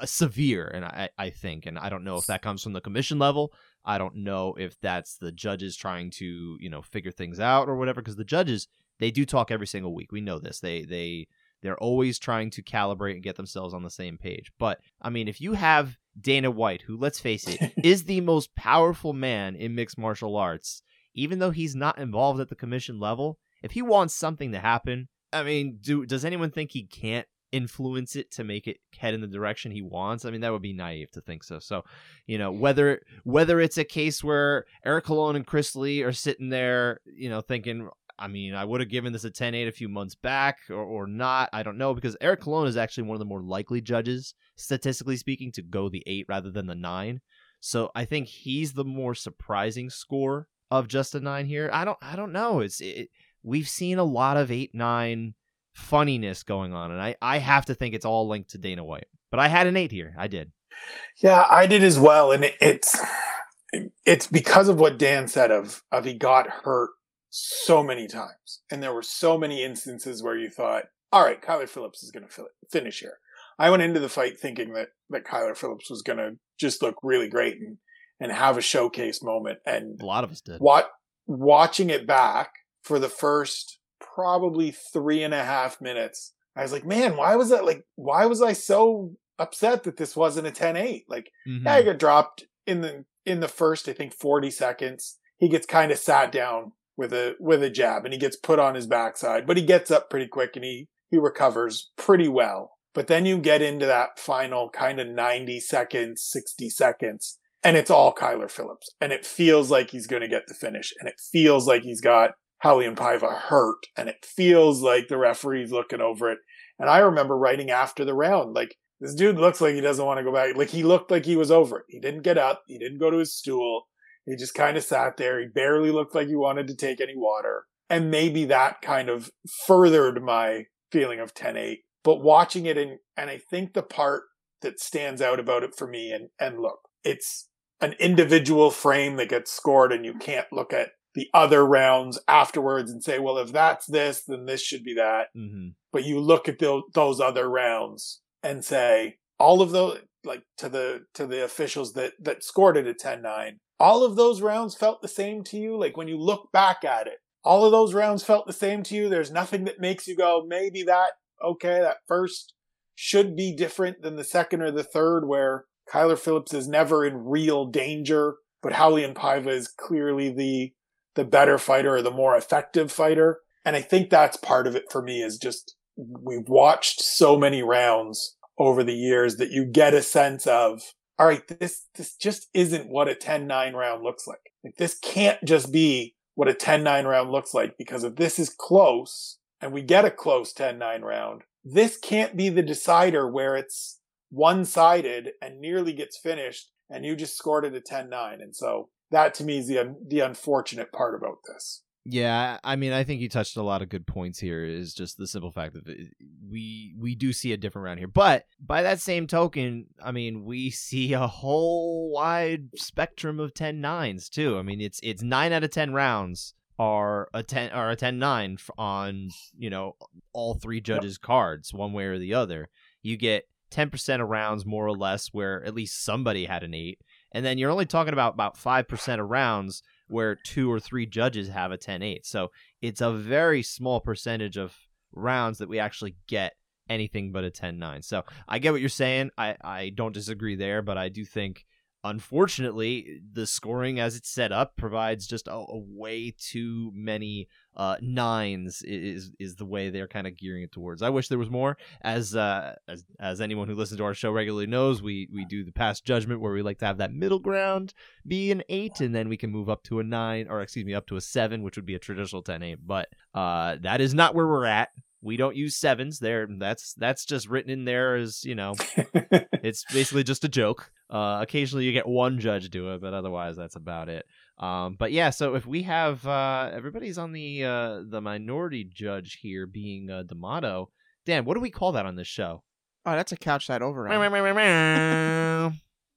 uh, severe, and I, I think, and I don't know if that comes from the commission level. I don't know if that's the judges trying to, you know, figure things out or whatever. Because the judges, they do talk every single week. We know this. They they they're always trying to calibrate and get themselves on the same page. But I mean, if you have Dana White, who let's face it, is the most powerful man in mixed martial arts, even though he's not involved at the commission level, if he wants something to happen, I mean, do does anyone think he can't influence it to make it head in the direction he wants? I mean, that would be naive to think so. So, you know, whether whether it's a case where Eric Colon and Chris Lee are sitting there, you know, thinking, I mean, I would have given this a 10-8 a few months back or, or not. I don't know because Eric Colon is actually one of the more likely judges, statistically speaking, to go the eight rather than the nine. So I think he's the more surprising score of just a nine here. I don't I don't know. It's it, we've seen a lot of eight nine funniness going on, and I I have to think it's all linked to Dana White. But I had an eight here. I did. Yeah, I did as well, and it, it's it's because of what Dan said of of he got hurt so many times, and there were so many instances where you thought, "All right, Kyler Phillips is going to finish here." I went into the fight thinking that that Kyler Phillips was going to just look really great and and have a showcase moment, and A lot of us did. what watching it back for the first probably three and a half minutes, I was like, man, why was that like why was I so upset that this wasn't a 10-8? Like, Mhm. yeah, he got dropped in the in the first, I think, 40 seconds. He gets kind of sat down with a with a jab and he gets put on his backside, but he gets up pretty quick and he he recovers pretty well. But then you get into that final kind of 90 seconds, 60 seconds, and it's all Kyler Phillips. And it feels like he's going to get the finish. And it feels like he's got Raulian Paiva hurt. And it feels like the referee's looking over it. And I remember writing after the round, like, this dude looks like he doesn't want to go back. Like, he looked like he was over it. He didn't get up. He didn't go to his stool. He just kind of sat there. He barely looked like he wanted to take any water. And maybe that kind of furthered my feeling of 10 8. But watching it, and, and I think the part that stands out about it for me, and, and look, it's an individual frame that gets scored, and you can't look at the other rounds afterwards and say, well, if that's this, then this should be that. Mhm. But you look at those, those other rounds and say, all of those, like to the, to the officials that, that scored it at 10 9, all of those rounds felt the same to you. Like when you look back at it, all of those rounds felt the same to you. There's nothing that makes you go, maybe that, okay, that first should be different than the second or the third, where Kyler Phillips is never in real danger, but Raulian Paiva is clearly the the better fighter or the more effective fighter. And I think that's part of it for me is just we've watched so many rounds over the years that you get a sense of all right, this this just isn't what a 10-9 round looks like. Like this can't just be what a 10-9 round looks like because if this is close and we get a close 10-9 round, this can't be the decider where it's one-sided and nearly gets finished and you just scored it a 10-9. And so that to me is the the unfortunate part about this. Yeah, I mean, I think you touched a lot of good points here. Is just the simple fact that uh, we we do see a different round here, but by that same token, I mean, we see a whole wide spectrum of 10 nines too. I mean, it's it's nine out of ten rounds are a 10 or a 10 9 on you know all three judges cards one way or the other you get 10% of rounds more or less where at least somebody had an 8 and then you're only talking about about 5% of rounds where two or three judges have a 10-8 so it's a very small percentage of rounds that we actually get anything but a 10-9 so i get what you're saying. I i don't disagree there but i do think unfortunately, the scoring as it's set up provides just a, a way too many uh, nines. Is is the way they're kind of gearing it towards. I wish there was more. As uh, as as anyone who listens to our show regularly knows, we we do the past judgment where we like to have that middle ground be an eight, and then we can move up to a nine, or excuse me, up to a seven, which would be a traditional 10-8. But uh, that is not where we're at we don't use sevens there that's that's just written in there as you know it's basically just a joke. Uh, occasionally you get one judge do it but otherwise that's about it. Um, but yeah so if we have uh, everybody's on the uh, the minority judge here being uh, D'Amato dan what do we call that on this show? Oh that's a couch side over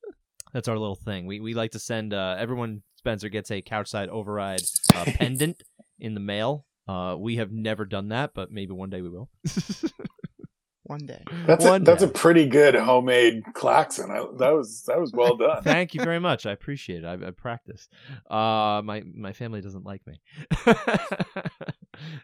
that's our little thing. We, we like to send uh, everyone spencer gets a couch side override uh, pendant in the mail uh, we have never done that, but maybe one day we will. one day. That's one a, that's day. a pretty good homemade klaxon. I, that was that was well done. Thank you very much. I appreciate it. I, I practice. Uh, my my family doesn't like me.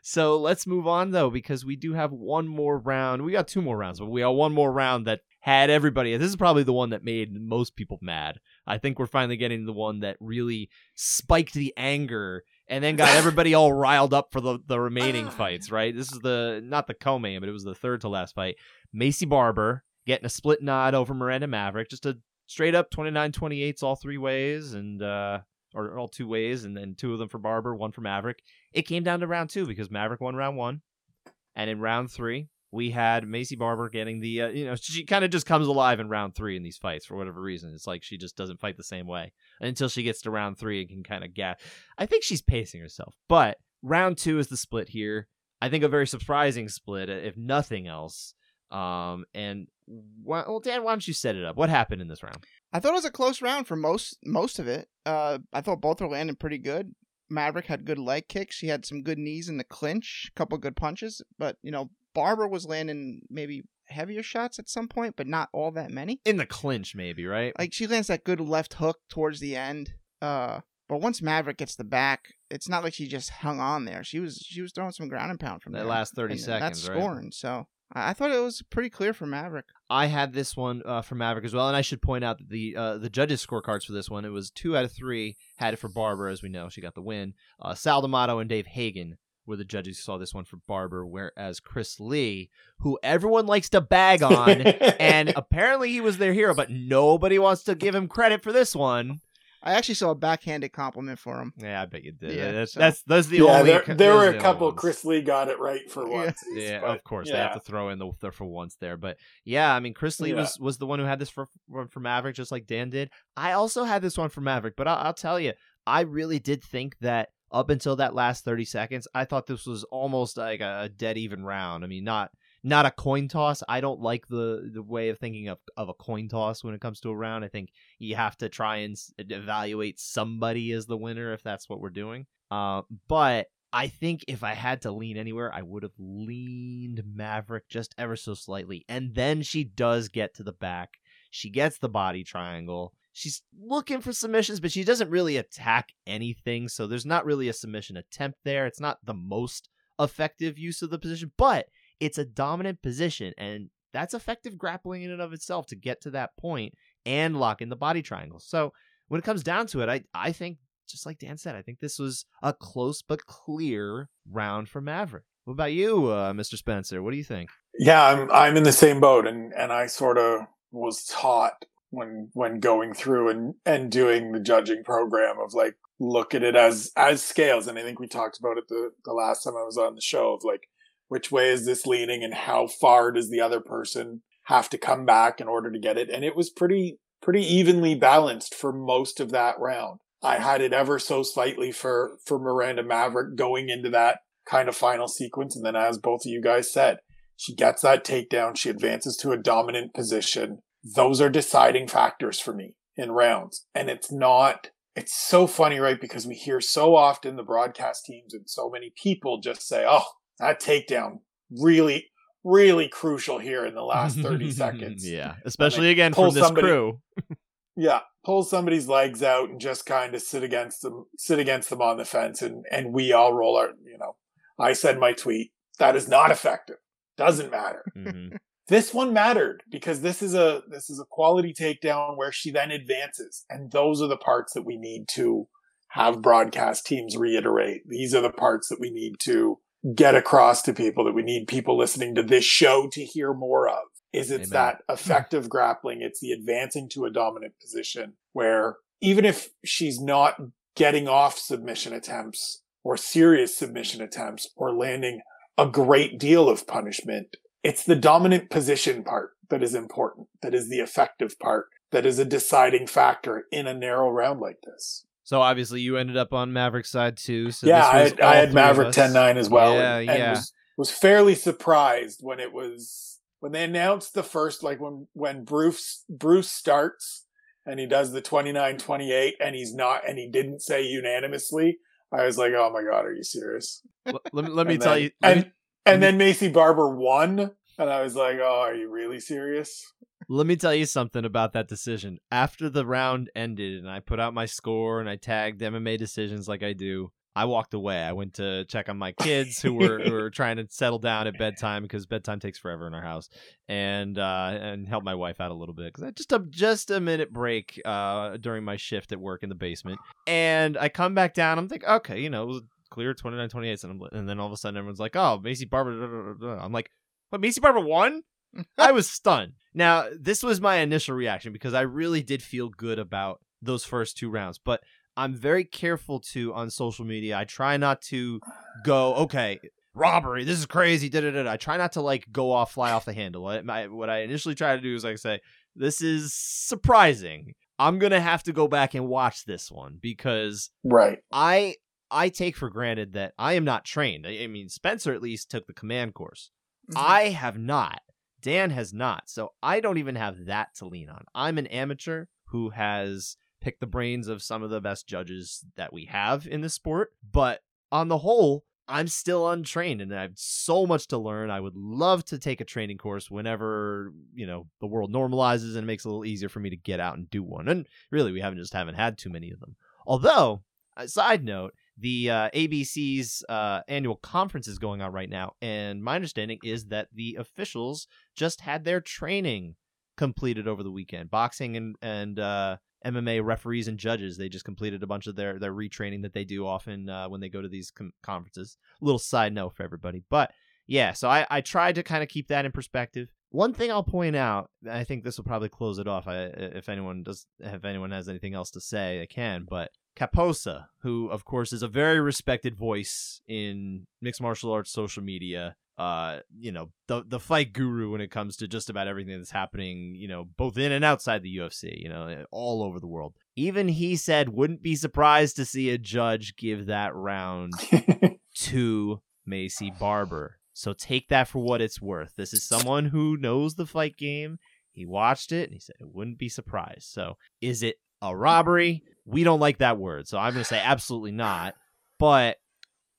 so let's move on though, because we do have one more round. We got two more rounds, but we got one more round that had everybody. This is probably the one that made most people mad. I think we're finally getting the one that really spiked the anger and then got everybody all riled up for the, the remaining fights, right? This is the not the co-main, but it was the third to last fight. Macy Barber getting a split nod over Miranda Maverick, just a straight up 29-28s all three ways and uh or all two ways and then two of them for Barber, one for Maverick. It came down to round 2 because Maverick won round 1. And in round 3, we had Macy Barber getting the, uh, you know, she kind of just comes alive in round three in these fights for whatever reason. It's like she just doesn't fight the same way until she gets to round three and can kind of get. I think she's pacing herself, but round two is the split here. I think a very surprising split, if nothing else. Um, and well, Dan, why don't you set it up? What happened in this round? I thought it was a close round for most most of it. Uh, I thought both were landing pretty good. Maverick had good leg kicks. She had some good knees in the clinch, a couple good punches. But you know, Barber was landing maybe heavier shots at some point, but not all that many. In the clinch, maybe, right? Like she lands that good left hook towards the end. Uh, but once Maverick gets the back, it's not like she just hung on there. She was she was throwing some ground and pound from that there. last thirty and seconds. That's right? scoring. So I, I thought it was pretty clear for Maverick. I had this one uh, for Maverick as well, and I should point out that the uh, the judges' scorecards for this one it was two out of three had it for Barber, as we know she got the win. Uh, Sal D'Amato and Dave Hagen were the judges who saw this one for Barber, whereas Chris Lee, who everyone likes to bag on, and apparently he was their hero, but nobody wants to give him credit for this one. I actually saw a backhanded compliment for him. Yeah, I bet you did. Yeah, that's, so- that's that's the yeah, only. there, those there were a only couple. ones. Chris Lee got it right for once. Yeah, but, of course they yeah. have to throw in the, the for once there, but yeah, I mean Chris Lee Yeah. was was the one who had this for for for Maverick, just like Dan did. I also had this one for Maverick, but I'll, I'll tell you, I really did think that up until that last thirty seconds, I thought this was almost like a, a dead even round. I mean, not not a coin toss. I don't like the the way of thinking of of a coin toss when it comes to a round. I think you have to try and evaluate somebody as the winner if that's what we're doing. Uh, but I think if I had to lean anywhere, I would have leaned Maverick just ever so slightly. And then she does get to the back. She gets the body triangle. She's looking for submissions, but she doesn't really attack anything. So there's not really a submission attempt there. It's not the most effective use of the position, but it's a dominant position. And that's effective grappling in and of itself to get to that point and lock in the body triangle. So when it comes down to it, I, I think, just like Dan said, I think this was a close but clear round for Maverick. What about you, uh, Mr. Spencer? What do you think? Yeah, I'm I'm in the same boat, and and I sort of was taught when when going through and and doing the judging program of like look at it as as scales, and I think we talked about it the the last time I was on the show of like which way is this leaning and how far does the other person have to come back in order to get it, and it was pretty pretty evenly balanced for most of that round. I had it ever so slightly for for Miranda Maverick going into that kind of final sequence, and then as both of you guys said, she gets that takedown. She advances to a dominant position. Those are deciding factors for me in rounds, and it's not. It's so funny, right? Because we hear so often the broadcast teams and so many people just say, "Oh, that takedown really really crucial here in the last 30 seconds. Yeah, especially again from this somebody, crew. yeah, pull somebody's legs out and just kind of sit against them, sit against them on the fence, and and we all roll our. You know, I said my tweet that is not effective. Doesn't matter. Mhm. This one mattered because this is a this is a quality takedown where she then advances, and those are the parts that we need to have broadcast teams reiterate. These are the parts that we need to get across to people that we need people listening to this show to hear more of. Is it's Amen. that effective grappling, it's the advancing to a dominant position where even if she's not getting off submission attempts or serious submission attempts or landing a great deal of punishment, it's the dominant position part that is important, that is the effective part, that is a deciding factor in a narrow round like this. So obviously you ended up on Maverick's side too. So yeah, I this was had, I had Maverick us. 10 9 as well. Yeah, and, and yeah. was, was fairly surprised when it was when they announced the first like when when Bruce Bruce starts and he does the 29 28 and he's not and he didn't say unanimously. I was like, "Oh my god, are you serious?" L- let me let me And tell then- you. let me- And then Macy Barber won and I was like, "Oh, are you really serious?" Let me tell you something about that decision. After the round ended and I put out my score and I tagged MMA decisions like I do, I walked away. I went to check on my kids who were, who were trying to settle down at bedtime because bedtime takes forever in our house, and uh, and help my wife out a little bit because I just a just a minute break uh, during my shift at work in the basement, and I come back down. I'm thinking, okay, you know, it was clear 29 28 and, and then all of a sudden everyone's like, oh, Macy Barber. da, da, da, da." I'm like, what? Macy Barber won? I was stunned. Now, this was my initial reaction because I really did feel good about those first two rounds, but I'm very careful to on social media. I try not to go, okay, robbery, this is crazy. Da, da, da. I try not to like go off, fly off the handle. What I, what I initially try to do is like say, this is surprising. I'm gonna have to go back and watch this one because Right. I I take for granted that I am not trained. I I mean, Spencer at least took the command course. Mhm. I have not. Dan has not. So I don't even have that to lean on. I'm an amateur who has picked the brains of some of the best judges that we have in the sport. But on the whole, I'm still untrained and I have so much to learn. I would love to take a training course whenever, you know, the world normalizes and it makes it a little easier for me to get out and do one. And really, we haven't just haven't had too many of them. Although, a side note, the uh, ABC's uh, annual conference is going on right now, and my understanding is that the officials just had their training completed over the weekend. Boxing and and uh, MMA referees and judges they just completed a bunch of their their retraining that they do often uh, when they go to these com- conferences. little side note for everybody, but yeah, so I I tried to kind of keep that in perspective. One thing I'll point out, I think this will probably close it off. I, if anyone does, if anyone has anything else to say, I can. But Kaposa, who of course is a very respected voice in mixed martial arts social media, uh, you know, the the fight guru when it comes to just about everything that's happening, you know, both in and outside the UFC, you know, all over the world. Even he said wouldn't be surprised to see a judge give that round to Macy Barber. So take that for what it's worth. This is someone who knows the fight game. He watched it and he said it wouldn't be surprised. So is it a robbery? We don't like that word. So I'm going to say absolutely not. But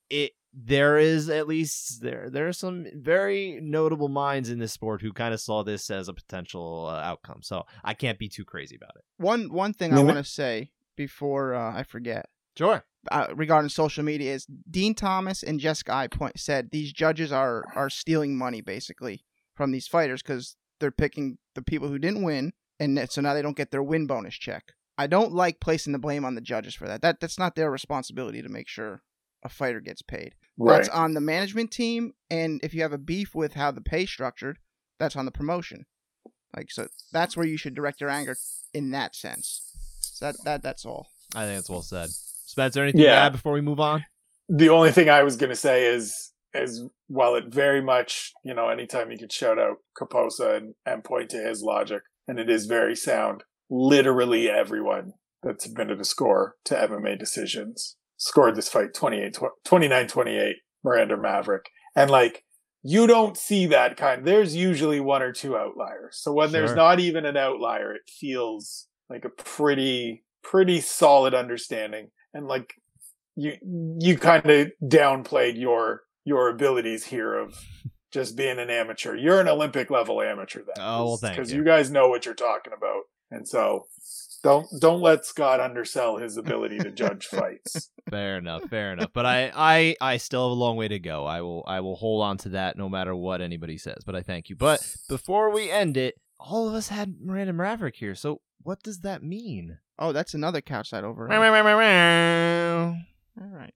it there is at least there there are some very notable minds in this sport who kind of saw this as a potential uh, outcome. So I can't be too crazy about it. One one thing I want to say before uh, I forget Sure. uh, regarding social media is Dean Thomas and Jessica Eye point said these judges are are stealing money basically from these fighters because they're picking the people who didn't win, and so now they don't get their win bonus check. I don't like placing the blame on the judges for that. That that's not their responsibility to make sure a fighter gets paid. right. That's on the management team, and if you have a beef with how the pay structured, that's on the promotion. Like so, that's where you should direct your anger in that sense. So that that that's all. I think that's well said. Spencer, anything to add before we move on? the only thing I was going to say is, is while it very much, you know, anytime you could shout out Kaposa and, and point to his logic, and it is very sound, literally everyone that submitted a score to MMA decisions scored this fight 28 29 28 Miranda Maverick. And like you don't see that kind. There's usually one or two outliers. So when sure. there's not even an outlier, it feels like a pretty pretty solid understanding. And like you you kind of downplayed your your abilities here of just being an amateur. You're an Olympic level amateur then. Oh, well, thank Because you. you guys know what you're talking about. And so don't don't let Scott undersell his ability to judge fights. Fair enough, fair enough. But I, I I still have a long way to go. I will I will hold on to that no matter what anybody says. But I thank you. But before we end it, all of us had Miranda Maverick here. So what does that mean? Oh, that's another couch side over. All right.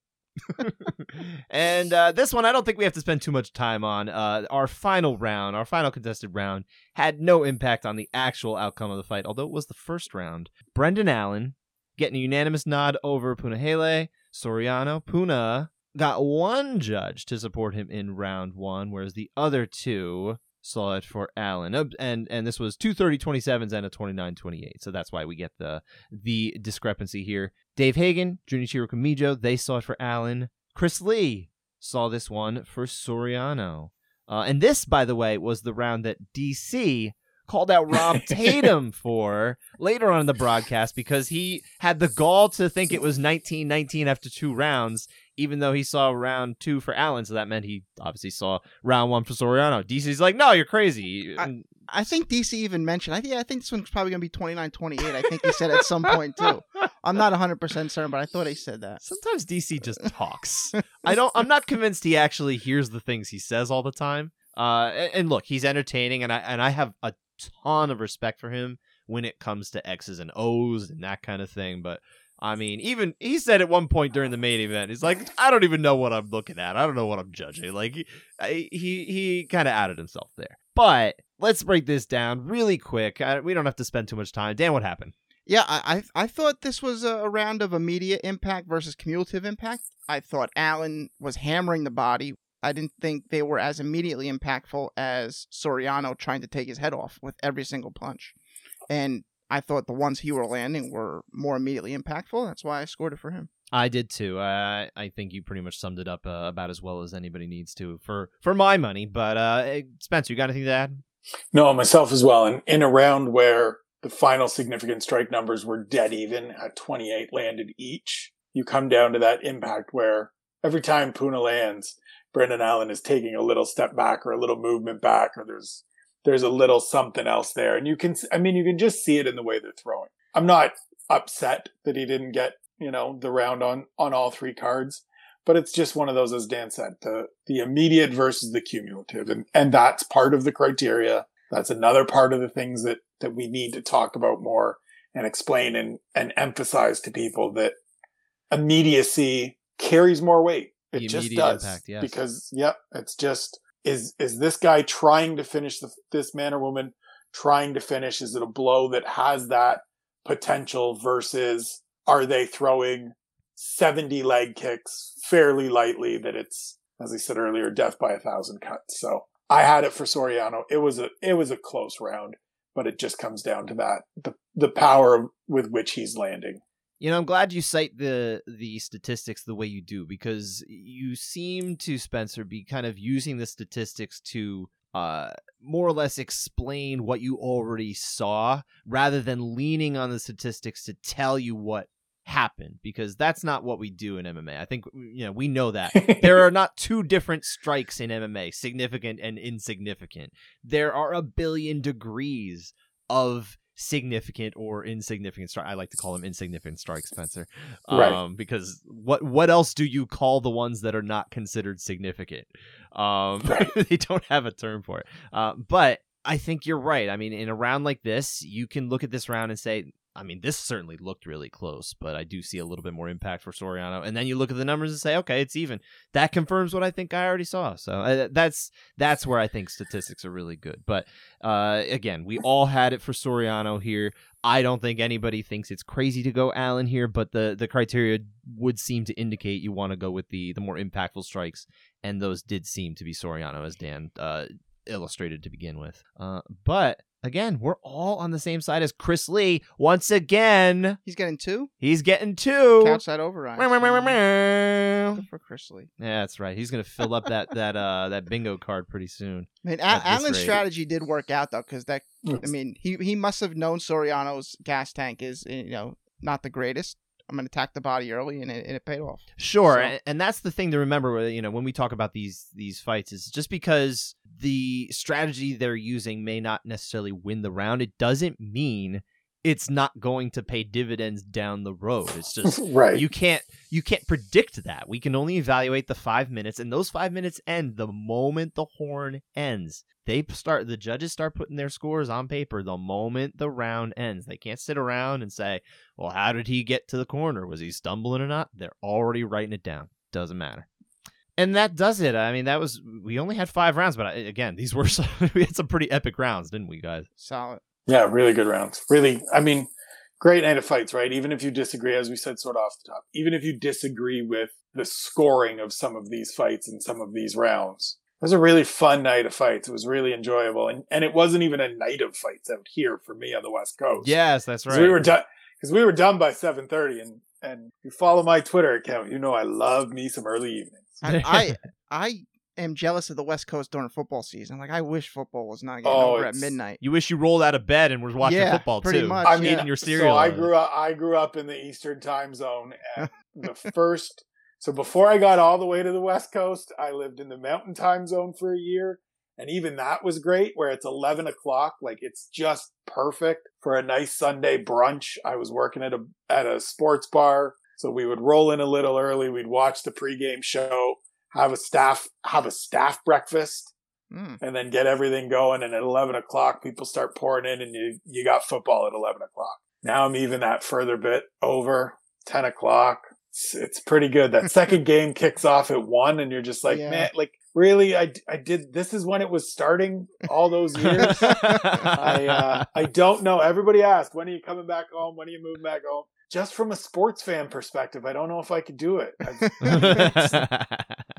and uh, this one, I don't think we have to spend too much time on. Uh, our final round, our final contested round, had no impact on the actual outcome of the fight, although it was the first round. Brendan Allen getting a unanimous nod over Punahele Soriano. Puna got one judge to support him in round one, whereas the other two saw it for Allen. And and this was two 30-27s and a 29-28. So that's why we get the the discrepancy here. Dave Hagen, Junichiro Kamijo, they saw it for Allen. Chris Lee saw this one for Soriano. Uh, and this, by the way, was the round that DC called out Rob Tatum for later on in the broadcast because he had the gall to think it was 19 19 after two rounds even though he saw round two for Allen, so that meant he obviously saw round one for Soriano. DC's like, no, you're crazy. I, I think DC even mentioned, I think I think this one's probably going to be 29 28. I think he said at some point too. I'm not 100% certain, but I thought he said that. Sometimes DC just talks. I don't, I'm not convinced he actually hears the things he says all the time. Uh, and, and look, he's entertaining, and I, and I have a ton of respect for him when it comes to X's and O's and that kind of thing, but I mean, even he said at one point during the main event, he's like, I don't even know what I'm looking at. I don't know what I'm judging. Like he he, he kind of outed himself there. But let's break this down really quick. I, we don't have to spend too much time. Dan, what happened? Yeah, I I, I thought this was a round of immediate impact versus cumulative impact. I thought Allen was hammering the body. I didn't think they were as immediately impactful as Soriano trying to take his head off with every single punch. And I thought the ones he were landing were more immediately impactful. That's why I scored it for him. I did too. I I think you pretty much summed it up uh, about as well as anybody needs to for for my money. But uh, Spencer, you got anything to add? No, myself as well. And in a round where the final significant strike numbers were dead even at 28 landed each, you come down to that impact where every time Puna lands, Brendan Allen is taking a little step back or a little movement back, or there's there's a little something else there. And you can, I mean, you can just see it in the way they're throwing. I'm not upset that he didn't get, you know, the round on, on all three cards, but it's just one of those, as Dan said, the, the immediate versus the cumulative. And, and that's part of the criteria. That's another part of the things that, that we need to talk about more and explain and, and emphasize to people that immediacy carries more weight. It just does. Impact, yes. Because, yep, it's just, is is this guy trying to finish the, this man or woman trying to finish? Is it a blow that has that potential versus are they throwing 70 leg kicks fairly lightly that it's, as I said earlier, death by a thousand cuts. So I had it for Soriano. It was a, it was a close round, but it just comes down to that, the, the power with which he's landing. You know, I'm glad you cite the the statistics the way you do because you seem to Spencer be kind of using the statistics to uh more or less explain what you already saw rather than leaning on the statistics to tell you what happened because that's not what we do in MMA. I think you know, we know that. there are not two different strikes in MMA, significant and insignificant. There are a billion degrees of significant or insignificant strike. I like to call them insignificant strikes, Spencer. Um, right. because what what else do you call the ones that are not considered significant? Um, right. they don't have a term for it. Uh, but I think you're right. I mean, in a round like this, you can look at this round and say I mean, this certainly looked really close, but I do see a little bit more impact for Soriano. And then you look at the numbers and say, okay, it's even. That confirms what I think I already saw. So uh, that's that's where I think statistics are really good. But uh, again, we all had it for Soriano here. I don't think anybody thinks it's crazy to go Allen here, but the the criteria would seem to indicate you want to go with the the more impactful strikes, and those did seem to be Soriano, as Dan uh, illustrated to begin with. Uh, but again, we're all on the same side as Chris Lee. Once again, He's getting two. he's getting two. Couch that override. Good for Chris Lee. Yeah, that's right. He's gonna fill up that that uh that bingo card pretty soon. I mean, At A- this Allen's rate. strategy did work out though, because that I mean, he he must have known Soriano's gas tank is you know not the greatest. I'm gonna attack the body early, and it, and it paid off. Sure, So- and, and that's the thing to remember. You know, when we talk about these these fights, is just because the strategy they're using may not necessarily win the round, it doesn't mean it's not going to pay dividends down the road. It's just right. you can't you can't predict that. We can only evaluate the five minutes, and those five minutes end the moment the horn ends. They start the judges start putting their scores on paper the moment the round ends. They can't sit around and say, "Well, how did he get to the corner? Was he stumbling or not?" They're already writing it down. Doesn't matter. And that does it. I mean, that was we only had five rounds, but I, again, these were some, we had some pretty epic rounds, didn't we, guys? Solid. Yeah, really good rounds. Really, I mean, great night of fights, right? Even if you disagree, as we said, sort of off the top, even if you disagree with the scoring of some of these fights and some of these rounds, it was a really fun night of fights. It was really enjoyable, and and it wasn't even a night of fights out here for me on the West Coast. Yes, that's right. we were done because we were done by seven thirty, and and you follow my Twitter account, you know I love me some early evenings. I, I I am jealous of the West Coast during football season. Like I wish football was not getting Oh, over at midnight. You wish you rolled out of bed and was watching Yeah, football pretty too. much, I yeah. mean, eating your cereal. So I grew up. I grew up in the Eastern Time Zone, and the first. So before I got all the way to the West Coast, I lived in the Mountain Time Zone for a year, and even that was great. Where it's eleven o'clock, like it's just perfect for a nice Sunday brunch. I was working at a at a sports bar, so we would roll in a little early. We'd watch the pregame show, have a staff have a staff breakfast, Mm. and then get everything going. And at 11 o'clock, people start pouring in and you, you got football at 11 o'clock. Now I'm even that further bit over 10 o'clock. It's, it's pretty good. That second game kicks off at one and you're just like, Yeah. man, like really, I, I did, this is when it was starting all those years. I, uh, I don't know. Everybody asked, when are you coming back home? When are you moving back home? Just from a sports fan perspective, I don't know if I could do it.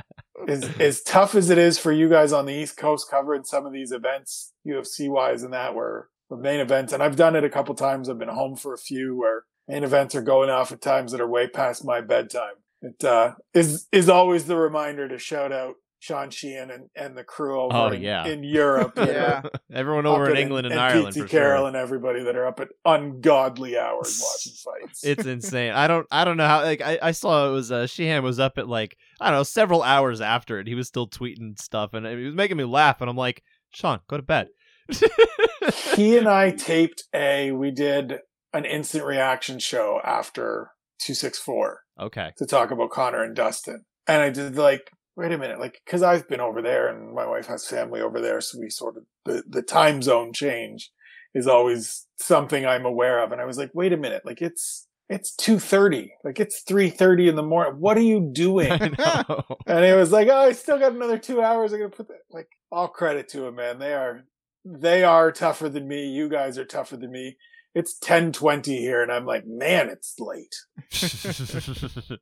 I- as as tough as it is for you guys on the East Coast covering some of these events, UFC wise, and that where the main events, and I've done it a couple times. I've been home for a few where main events are going off at times that are way past my bedtime. It uh, is is always the reminder to shout out Sean Sheehan and, and the crew over Oh, in, yeah. in Europe. that Yeah. are Everyone over in England and, and Ireland Pete for Carroll sure. and everybody that are up at ungodly hours watching fights. It's insane. I don't. I don't know how. Like I, I saw it was uh, Sheehan was up at like I don't know several hours after it. He was still tweeting stuff, and he was making me laugh. And I'm like, Sean, go to bed. he and I taped a we did an instant reaction show after 264 okay. to talk about Conor and Dustin. And I did like, wait a minute, like cuz I've been over there and my wife has family over there so we sort of the the time zone change is always something I'm aware of and I was like, wait a minute, like it's it's 2:30. Like it's 3:30 in the morning. What are you doing? And he was like, "Oh, I still got another two hours. I'm gonna put that." Like, all credit to him, man. They are, they are tougher than me. You guys are tougher than me. It's ten twenty here, and I'm like, man, it's late.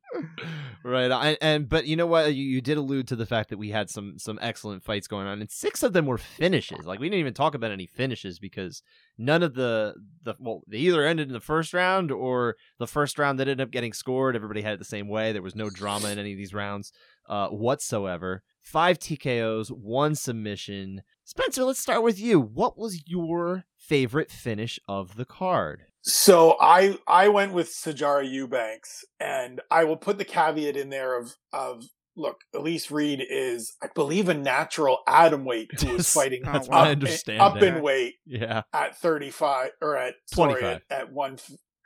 right. I, and but you know what? You, you did allude to the fact that we had some some excellent fights going on, and six of them were finishes. Like we didn't even talk about any finishes because none of the the well they either ended in the first round or the first round that ended up getting scored. Everybody had it the same way. There was no drama in any of these rounds uh, whatsoever. Five TKOs, one submission. Spencer, let's start with you. What was your favorite finish of the card? So I I went with Sijara Eubanks, and I will put the caveat in there of of look, Elise Reed is, I believe, a natural atom weight who is fighting Oh, That's wow. my up, understanding. up in weight Yeah. at 35 or at sorry, 25. at, at one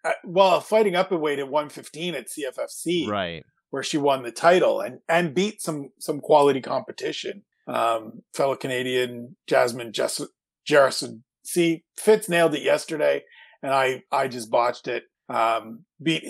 at, well fighting up in weight at 115 at CFFC Right. Where she won the title and and beat some some quality competition. Um fellow Canadian Jasmine Jess- Jerison see Fitz nailed it yesterday and I I just botched it. Um beat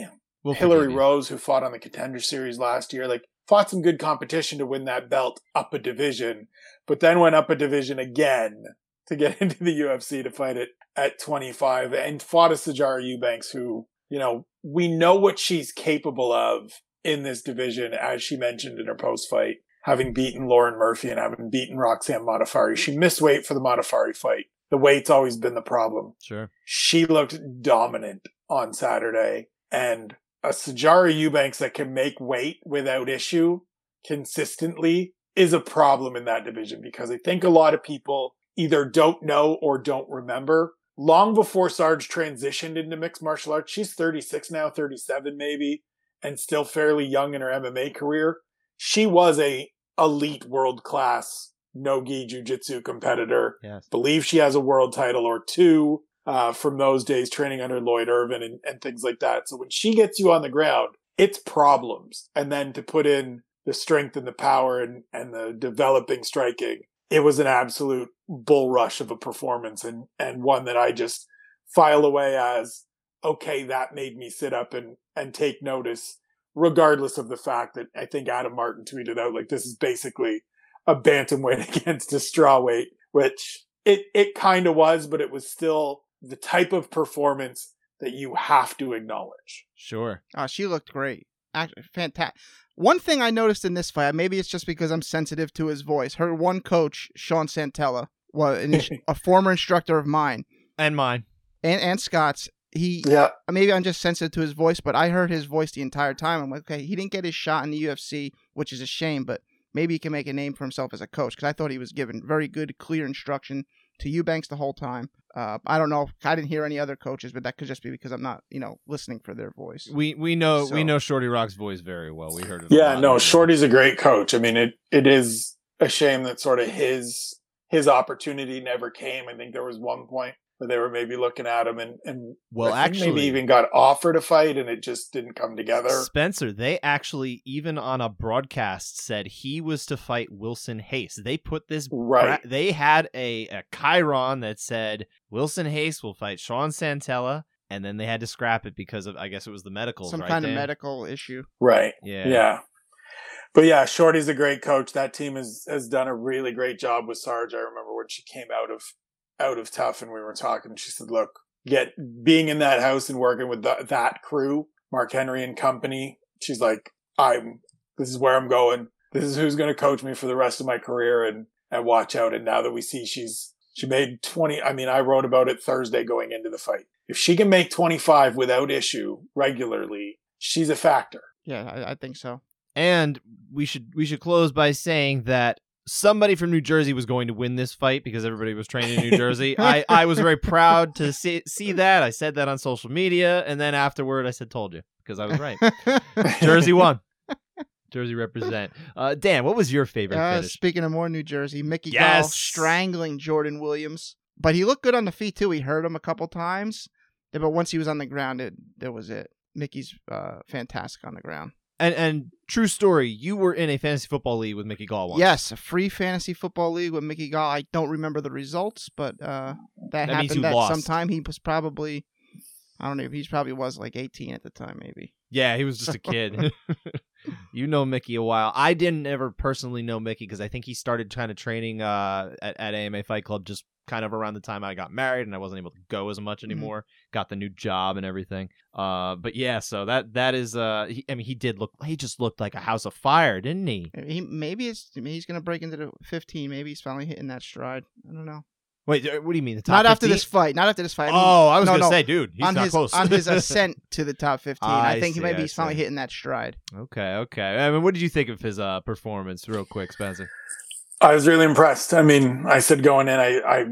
We'll Hillary. Rose, who fought on the contender series last year, like fought some good competition to win that belt up a division, but then went up a division again to get into the UFC to fight it at 25 and fought a Sijara Eubanks, who, you know, we know what she's capable of in this division, as she mentioned in her post fight, having beaten Lauren Murphy and having beaten Roxanne Modafferi. She missed weight for the Modafferi fight the weight's always been the problem. Sure. She looked dominant on Saturday, and a Sijara Eubanks that can make weight without issue consistently is a problem in that division because I think a lot of people either don't know or don't remember. Long before Sarge transitioned into mixed martial arts, she's 36 now, 37 maybe, and still fairly young in her MMA career. She was a elite world class no-gi jiu-jitsu competitor. Yes. Believe she has a world title or two uh, from those days training under Lloyd Irvin and, and things like that. So when she gets you on the ground, it's problems. And then to put in the strength and the power and, and the developing striking, it was an absolute bull rush of a performance and, and one that I just file away as, okay, that made me sit up and, and take notice, regardless of the fact that I think Adam Martin tweeted out, like, this is basically a bantamweight against a strawweight, which it, it kind of was, but it was still the type of performance that you have to acknowledge. Sure. Uh, she looked great. Actually, fantastic. One thing I noticed in this fight, maybe it's just because I'm sensitive to his voice. Her one coach, Sean Santella, was an, a former instructor of mine And mine. and, and Scott's. He Yeah. maybe I'm just sensitive to his voice, but I heard his voice the entire time. I'm like, okay, he didn't get his shot in the UFC, which is a shame, but maybe he can make a name for himself as a coach because I thought he was given very good, clear instruction to Eubanks the whole time. Uh, I don't know. I didn't hear any other coaches, but that could just be because I'm not, you know, listening for their voice. We we know we know Shorty Rock's voice very well. We heard it. Yeah, no, Shorty's a great coach. I mean, it, it is a shame that sort of his, his opportunity never came. I think there was one point where they were maybe looking at him and, and Well, actually, maybe even got offered a fight and it just didn't come together. Spencer, they actually even on a broadcast said he was to fight Wilson Reis. They put this Right. bra- they had a, a Chiron that said Wilson Reis will fight Sean Santella, and then they had to scrap it because of I guess it was the medicals, Some right, kind of Dan? medical issue. Right. Yeah. Yeah. But yeah, Shorty's a great coach. That team has, has done a really great job with Sarge. I remember when she came out of out of TUF and we were talking, she said, look, get being in that house and working with the, that crew, Mark Henry and company, she's like, I'm this is where I'm going. This is who's gonna coach me for the rest of my career and and watch out. And now that we see she's she made twenty I mean, I wrote about it Thursday going into the fight. If she can make twenty five without issue regularly, she's a factor. Yeah, I, I think so. And we should we should close by saying that somebody from New Jersey was going to win this fight because everybody was training in New Jersey. I, I was very proud to see see that. I said that on social media, and then afterward I said told you because I was right. Jersey won. Jersey represent. Uh, Dan, what was your favorite Uh, finish? speaking of more New Jersey, Mickey Gall strangling Jordan Williams, but he looked good on the feet too. He hurt him a couple times, but once he was on the ground, it that was it. Mickey's uh, fantastic on the ground. And and true story, you were in a fantasy football league with Mickey Gall once. Yes, a free fantasy football league with Mickey Gall. I don't remember the results, but uh, that, That happened you at lost. some time. He was probably, I don't know, he probably was like 18 at the time, maybe. Yeah, he was just a kid. you know Mickey a while. I didn't ever personally know Mickey because I think he started kind of training uh, at, at AMA Fight Club just kind of around the time I got married and I wasn't able to go as much anymore. Got the new job and everything. Uh, but yeah, so that that is. Uh, he, I mean, he did look. He just looked like a house of fire, didn't he? He maybe it's maybe he's gonna break into the 15. Maybe he's finally hitting that stride. I don't know. Wait, uh, what do you mean? The top Not after this fight. Not after this fight. I mean, oh, I was no, gonna no. say, dude, he's on not his close on his ascent to the top 15. I, I think see, maybe I he's finally hitting that stride. Okay, okay. I mean, what did you think of his uh performance, real quick, Spencer? I was really impressed. I mean, I said going in, I, I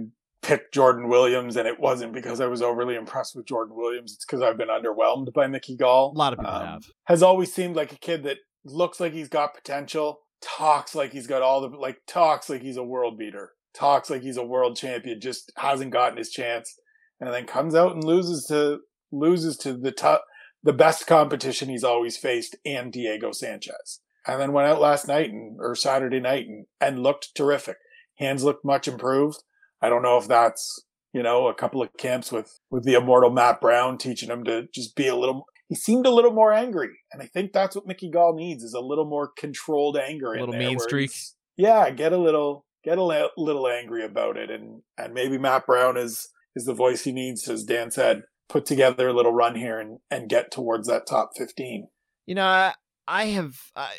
picked Jordan Williams, and it wasn't because I was overly impressed with Jordan Williams. It's because I've been underwhelmed by Mickey Gall. A lot of people Um, have. Has always seemed like a kid that looks like he's got potential, talks like he's got all the like talks like he's a world beater, talks like he's a world champion, just hasn't gotten his chance, and then comes out and loses to loses to the top, the best competition he's always faced, and Diego Sanchez. And then went out last night and or Saturday night and, and looked terrific. Hands looked much improved. I don't know if that's you know a couple of camps with with the immortal Matt Brown teaching him to just be a little. He seemed a little more angry, and I think that's what Mickey Gall needs is a little more controlled anger. A little mean streak. Yeah, get a little get a li- little angry about it, and and maybe Matt Brown is is the voice he needs, as Dan said. Put together a little run here and and get towards that top fifteen. You know, I, I have I,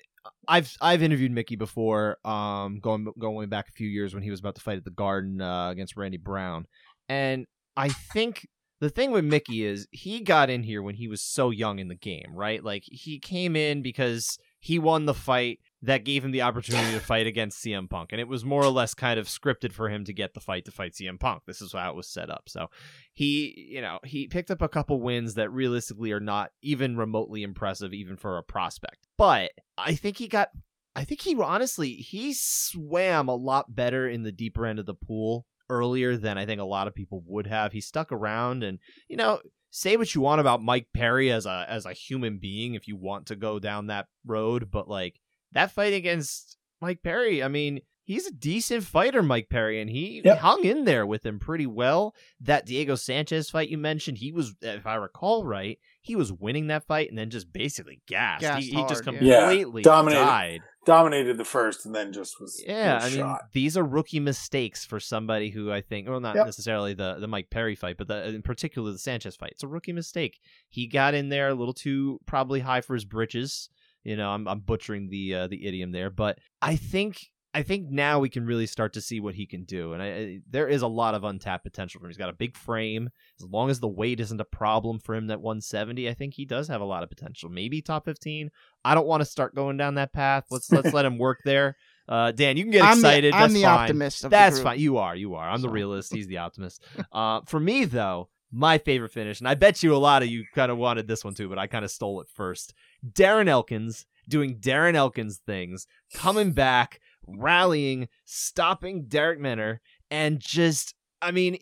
I've I've interviewed Mickey before, um, going going back a few years when he was about to fight at the Garden uh, against Randy Brown, And I think the thing with Mickey is he got in here when he was so young in the game, right? Like he came in because he won the fight that gave him the opportunity to fight against CM Punk. And it was more or less kind of scripted for him to get the fight to fight CM Punk. This is how it was set up. So he, you know, he picked up a couple wins that realistically are not even remotely impressive, even for a prospect. But I think he got. I think he honestly he swam a lot better in the deeper end of the pool earlier than I think a lot of people would have. He stuck around and you know say what you want about Mike Perry as a as a human being if you want to go down that road, but like that fight against Mike Perry, I mean, he's a decent fighter, Mike Perry, and he Yep. hung in there with him pretty well. That Diego Sanchez fight you mentioned, he was, if I recall right, he was winning that fight and then just basically gassed. Gassed he, he just hard, yeah. completely Yeah, dominated. died. Dominated the first and then just was Yeah, was I mean, these are rookie mistakes for somebody who I think, well, not Yep. necessarily the the Mike Perry fight, but the, in particular the Sanchez fight. It's a rookie mistake. He got in there a little too probably high for his britches. You know, I'm I'm butchering the uh, the idiom there, but I think I think now we can really start to see what he can do, and I, I, there is a lot of untapped potential for him. He's got a big frame. As long as the weight isn't a problem for him, that 170, I think he does have a lot of potential. Maybe top 15. I don't want to start going down that path. Let's let's let him work there. Uh, Dan, you can get I'm excited. the, I'm That's the fine. optimist. Of That's fine. You are. You are. I'm the realist. He's the optimist. Uh, for me, though, my favorite finish, and I bet you a lot of you kind of wanted this one too, but I kind of stole it first. Darren Elkins doing Darren Elkins things, coming back, rallying, stopping Darrick Minner, and just, I mean,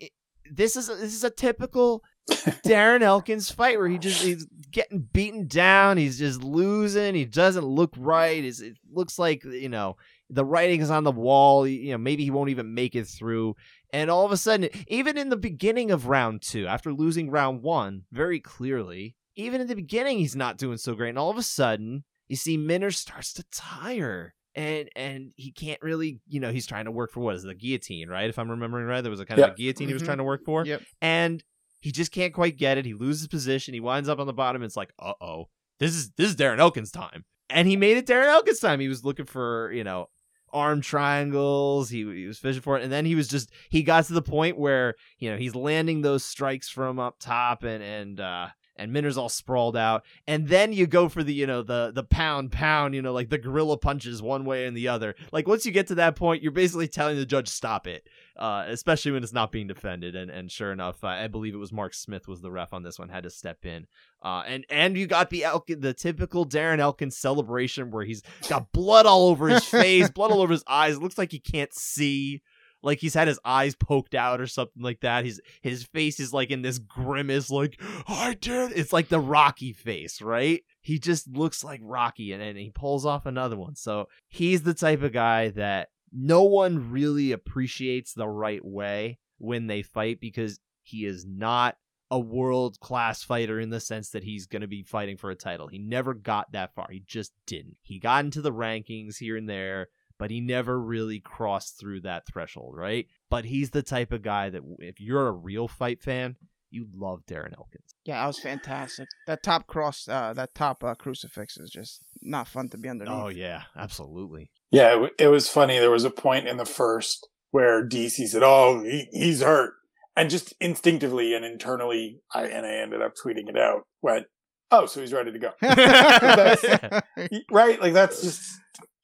this is this is a typical Darren Elkins fight where he just he's getting beaten down, he's just losing, he doesn't look right. It's, it looks like you know the writing is on the wall. You know maybe he won't even make it through. And all of a sudden, even in the beginning of round two, after losing round one very clearly, even in the beginning he's not doing so great. And all of a sudden, you see Minner starts to tire. And and he can't really, you know, he's trying to work for what is it, the guillotine, right? If I'm remembering right, there was a kind of a guillotine he was Mhm. trying to work for Yep. and he just can't quite get it. He loses position. He winds up on the bottom. It's like, uh oh, this is this is Darren Elkins' time, and he made it Darren Elkins' time. He was looking for you know arm triangles. He he was fishing for it, and then he was just he got to the point where you know he's landing those strikes from up top, and and uh, and Minner's all sprawled out, and then you go for the you know the the pound pound, you know like the gorilla punches one way and the other. Like once you get to that point, you're basically telling the judge stop it uh, especially when it's not being defended. And and sure enough, uh, I believe it was Mark Smith was the ref on this one, had to step in. Uh, and and you got the Elkin, the typical Darren Elkins celebration where he's got blood all over his face, blood all over his eyes. It looks like he can't see. Like he's had his eyes poked out or something like that. His his face is like in this grimace, like I did. It's like the Rocky face, right? He just looks like Rocky, and then he pulls off another one. So he's the type of guy that no one really appreciates the right way when they fight because he is not a world class fighter in the sense that he's going to be fighting for a title. He never got that far. He just didn't. He got into the rankings here and there, but he never really crossed through that threshold, right? But he's the type of guy that if you're a real fight fan, you love Darren Elkins. Yeah, that was fantastic. That top cross, uh, that top uh, crucifix is just not fun to be underneath. Oh yeah, absolutely. Yeah, it, w- it was funny. There was a point in the first where DC said, "Oh, he, he's hurt," and just instinctively and internally, I and I ended up tweeting it out. Went, "Oh, so he's ready to go." Y- right? Like that's just.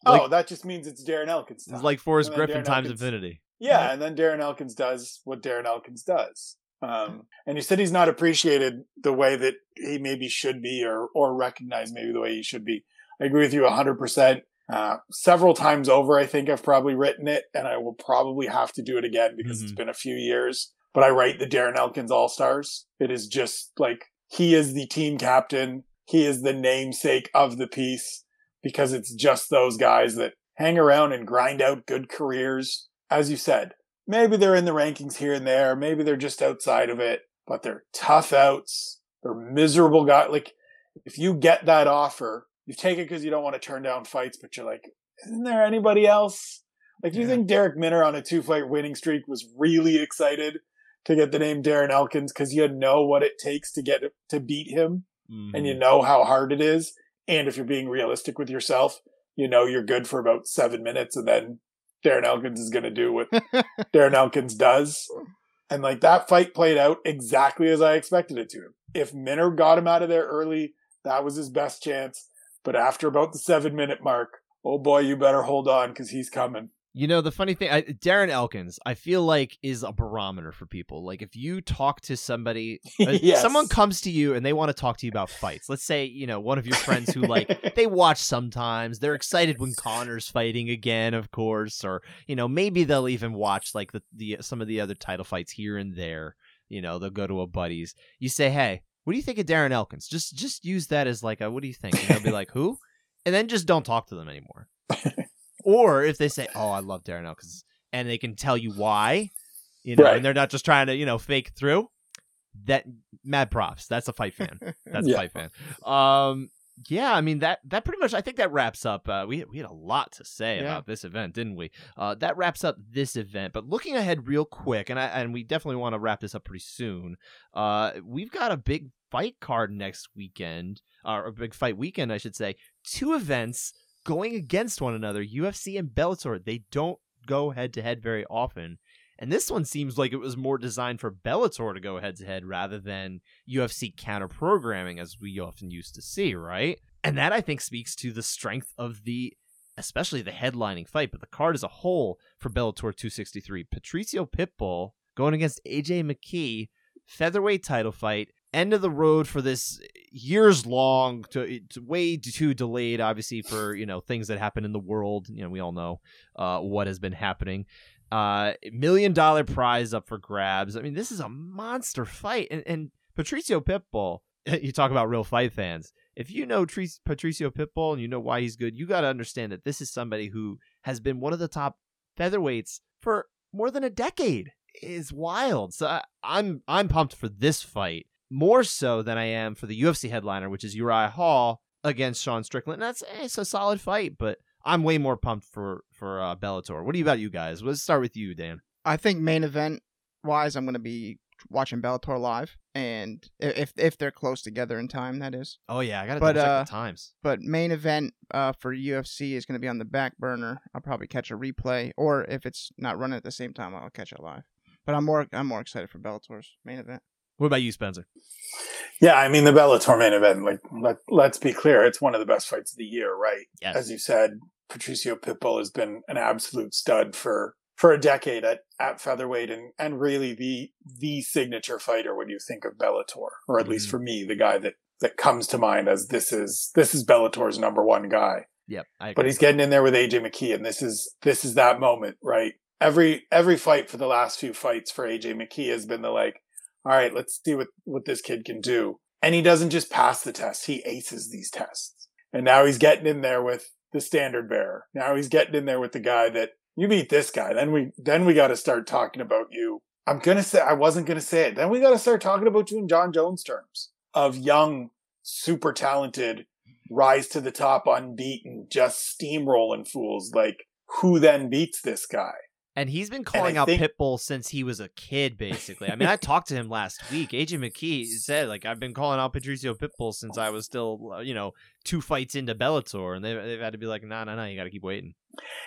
Oh, that just means it's Darren Elkins. Time. It's like Forrest Griffin Darren times Elkins- infinity. Yeah, and then Darren Elkins does what Darren Elkins does. Um, and you said he's not appreciated the way that he maybe should be, or or recognized maybe the way he should be. I agree with you hundred percent. Uh, several times over, I think I've probably written it, and I will probably have to do it again because it's Mhm. been a few years. But I write the Darren Elkins All Stars. It is just like he is the team captain. He is the namesake of the piece because it's just those guys that hang around and grind out good careers. As you said, maybe they're in the rankings here and there. Maybe they're just outside of it, but they're tough outs. They're miserable guys. Like if you get that offer, you take it because you don't want to turn down fights, but you're like, isn't there anybody else? Like, do you Yeah. think Darrick Minner on a two fight winning streak was really excited to get the name Darren Elkins because you know what it takes to get to beat him and you Mhm. know how hard it is? And if you're being realistic with yourself, you know you're good for about seven minutes and then Darren Elkins is going to do what Darren Elkins does. And like that fight played out exactly as I expected it to. If Minner got him out of there early, that was his best chance. But after about the seven minute mark, oh boy, you better hold on because he's coming. You know, the funny thing, I, Darren Elkins, I feel like is a barometer for people. Like if you talk to somebody, uh, Yes. someone comes to you and they want to talk to you about fights. Let's say, you know, one of your friends who like they watch sometimes. They're excited when Conor's fighting again, of course, or you know, maybe they'll even watch like the, the some of the other title fights here and there. You know, they'll go to a buddy's. You say, "Hey, what do you think of Darren Elkins?" Just just use that as like a, "What do you think?" And they'll be like, "Who?" And then just don't talk to them anymore. or if they say, "Oh, I love Darren Elkins," and they can tell you why, you know, Right. and they're not just trying to you know fake through. That mad props. That's a fight fan. That's Yeah. a fight fan. Um, yeah, I mean that that pretty much. I think that wraps up. Uh, we we had a lot to say Yeah. about this event, didn't we? Uh, that wraps up this event. But looking ahead, real quick, and I and we definitely want to wrap this up pretty soon. Uh, we've got a big fight card next weekend, or a big fight weekend, I should say. Two events going against one another, UFC and Bellator. They don't go head to head very often. And this one seems like it was more designed for Bellator to go head to head rather than UFC counter programming, as we often used to see, right? And that I think speaks to the strength of the, especially the headlining fight, but the card as a whole for Bellator 263. Patricio Pitbull going against AJ McKee, featherweight title fight. End of the road for this years long, to, to way too delayed, obviously for you know things that happen in the world. You know we all know uh, what has been happening. Uh million dollar prize up for grabs. I mean this is a monster fight. And, and patricio pitbull you talk about real fight fans. If you know patricio pitbull and you know why he's good you got to understand that this is somebody who has been one of the top featherweights for more than a decade. Is wild. So I, i'm i'm pumped for this fight more so than i am for the ufc headliner which is uriah hall against sean strickland that's eh, it's a solid fight but I'm way more pumped for for uh, Bellator. What do you about you guys? Let's start with you, Dan. I think main event wise, I'm going to be watching Bellator live, and if if they're close together in time, that is. Oh yeah, I gotta But, check uh, the times. But main event uh, for UFC is going to be on the back burner. I'll probably catch a replay, or if it's not running at the same time, I'll catch it live. But I'm more I'm more excited for Bellator's main event. What about you, Spencer? Yeah, I mean the Bellator main event. Like, let let's be clear, it's one of the best fights of the year, right? Yes. As you said, Patricio Pitbull has been an absolute stud for for a decade at, at featherweight, and and really the the signature fighter when you think of Bellator, or at least Mhm. for me, the guy that that comes to mind as this is this is Bellator's number one guy. Yep. I but he's getting in there with AJ McKee, and this is this is that moment, right? Every every fight for the last few fights for AJ McKee has been the like, all right, let's see what what this kid can do, and he doesn't just pass the test; he aces these tests, and now he's getting in there with the standard bearer. Now he's getting in there with the guy that you beat this guy, then we then we got to start talking about you. I'm gonna say I wasn't gonna say it. Then we got to start talking about you in Jon Jones terms of young, super talented rise to the top unbeaten, just steamrolling fools. Like, who then beats this guy? And he's been calling out think- Pitbull since he was a kid, basically. I mean, I talked to him last week. AJ McKee said, like, I've been calling out Patricio Pitbull since I was still, uh, you know, two fights into Bellator, and they've, they've had to be like, no, no, no, you got to keep waiting.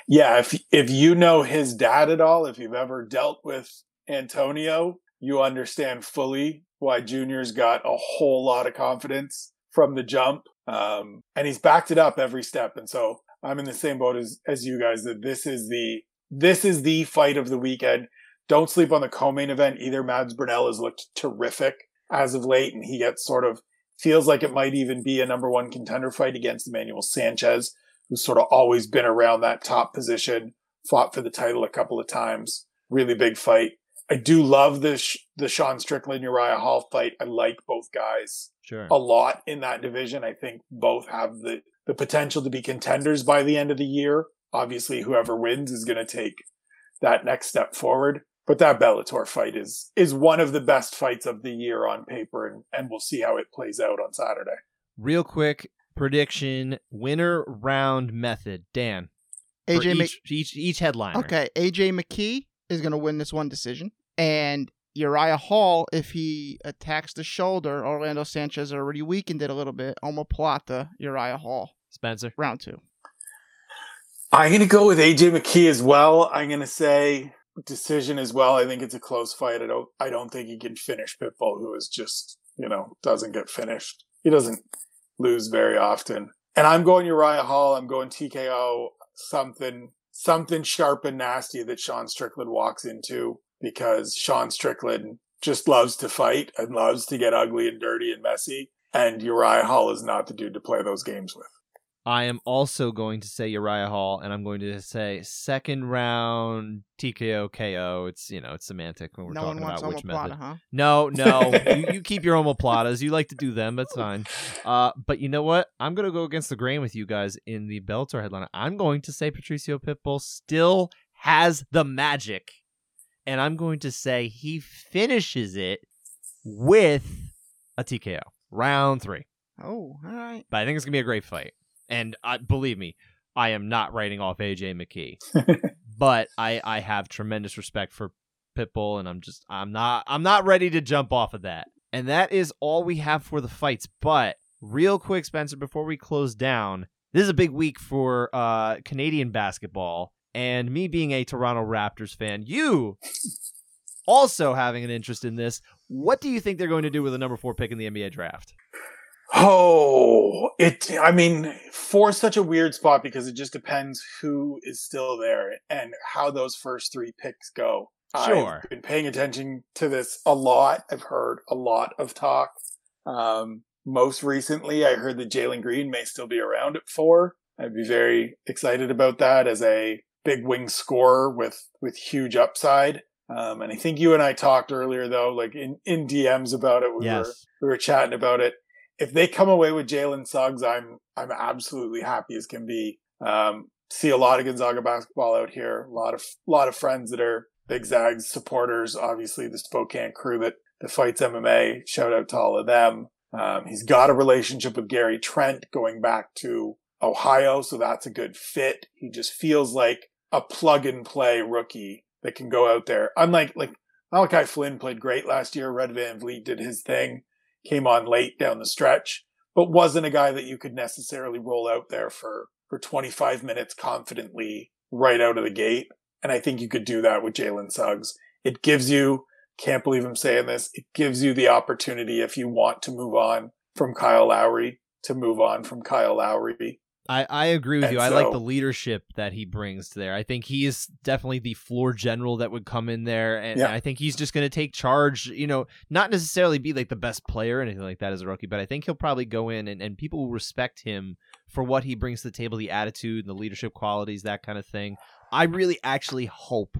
Yeah, if if you know his dad at all, if you've ever dealt with Antonio, you understand fully why Junior's got a whole lot of confidence from the jump. Um, and he's backed it up every step. And so I'm in the same boat as, as you guys that this is the this is the fight of the weekend. Don't sleep on the co-main event either. Mads Burnell has looked terrific as of late, and he gets sort of feels like it might even be a number one contender fight against Emmanuel Sanchez, who's sort of always been around that top position, fought for the title a couple of times. Really big fight. I do love the Sh- the Sean Strickland Uriah Hall fight. I like both guys Sure. a lot in that division. I think both have the the potential to be contenders by the end of the year. Obviously, whoever wins is going to take that next step forward. But that Bellator fight is is one of the best fights of the year on paper, and, and we'll see how it plays out on Saturday. Real quick prediction winner round method. Dan. for AJ Mc- each, each, each headliner. Okay, AJ McKee is going to win this one decision, and Uriah Hall, if he attacks the shoulder, Orlando Sanchez already weakened it a little bit. Omoplata, Uriah Hall, Spencer. round two. I'm going to go with AJ McKee as well. I'm going to say decision as well. I think it's a close fight. I don't I don't think he can finish Pitbull, who is just, you know, doesn't get finished. He doesn't lose very often. And I'm going Uriah Hall. I'm going TKO. Something something sharp and nasty that Sean Strickland walks into because Sean Strickland just loves to fight and loves to get ugly and dirty and messy. And Uriah Hall is not the dude to play those games with. I am also going to say Uriah Hall, and I'm going to say second round TKO KO. It's you know it's semantic when we're no talking about which method. huh? No, no, you, you keep your omoplatas. You like to do them. That's fine. Uh, but you know what? I'm gonna go against the grain with you guys in the Bellator headline. I'm going to say Patricio Pitbull still has the magic, and I'm going to say he finishes it with a TKO round three. Oh, all right. But I think it's gonna be a great fight. And uh, believe me, I am not writing off AJ McKee, but I I have tremendous respect for Pitbull, and I'm just I'm not I'm not ready to jump off of that. And that is all we have for the fights. But real quick, Spencer, before we close down, this is a big week for uh, Canadian basketball, and me being a Toronto Raptors fan, you also having an interest in this. What do you think they're going to do with the number four pick in the NBA draft? Oh, it, I mean, for such a weird spot because it just depends who is still there and how those first three picks go. Sure. I've been paying attention to this a lot. I've heard a lot of talk. Um, most recently, I heard that Jalen Green may still be around at four. I'd be very excited about that as a big wing scorer with, with huge upside. Um, and I think you and I talked earlier though, like in, in DMs about it. We yes. were, we were chatting about it if they come away with Jalen Suggs, I'm I'm absolutely happy as can be. Um, see a lot of Gonzaga basketball out here. A lot of lot of friends that are big Zags supporters. Obviously, the Spokane crew that that fights MMA. Shout out to all of them. Um, he's got a relationship with Gary Trent going back to Ohio, so that's a good fit. He just feels like a plug and play rookie that can go out there. Unlike like Malachi Flynn played great last year. Red VanVleet did his thing came on late down the stretch, but wasn't a guy that you could necessarily roll out there for, for 25 minutes confidently right out of the gate. And I think you could do that with Jalen Suggs. It gives you, can't believe I'm saying this, it gives you the opportunity if you want to move on from Kyle Lowry to move on from Kyle Lowry. I, I agree with And you. I like the leadership that he brings there. I think he is definitely the floor general that would come in there, and Yeah. I think he's just going to take charge. You know, not necessarily be like the best player or anything like that as a rookie, but I think he'll probably go in and, and people will respect him for what he brings to the table, the attitude and the leadership qualities, that kind of thing. I really actually hope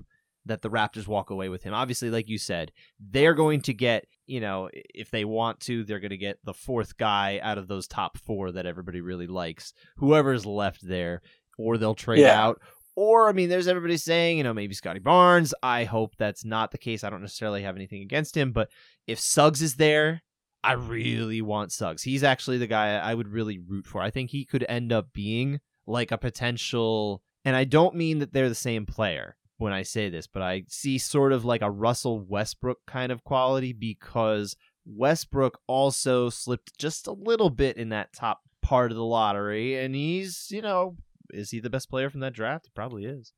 that the Raptors walk away with him. Obviously, like you said, they're going to get, you know, if they want to, they're going to get the fourth guy out of those top four that everybody really likes, whoever's left there, or they'll trade Yeah. out. Or, I mean, there's everybody saying, you know, maybe Scottie Barnes. I hope that's not the case. I don't necessarily have anything against him, but if Suggs is there, I really want Suggs. He's actually the guy I would really root for. I think he could end up being like a potential, and I don't mean that they're the same player when I say this, but I see sort of like a Russell Westbrook kind of quality because Westbrook also slipped just a little bit in that top part of the lottery, and he's, you know, is he the best player from that draft? He probably is.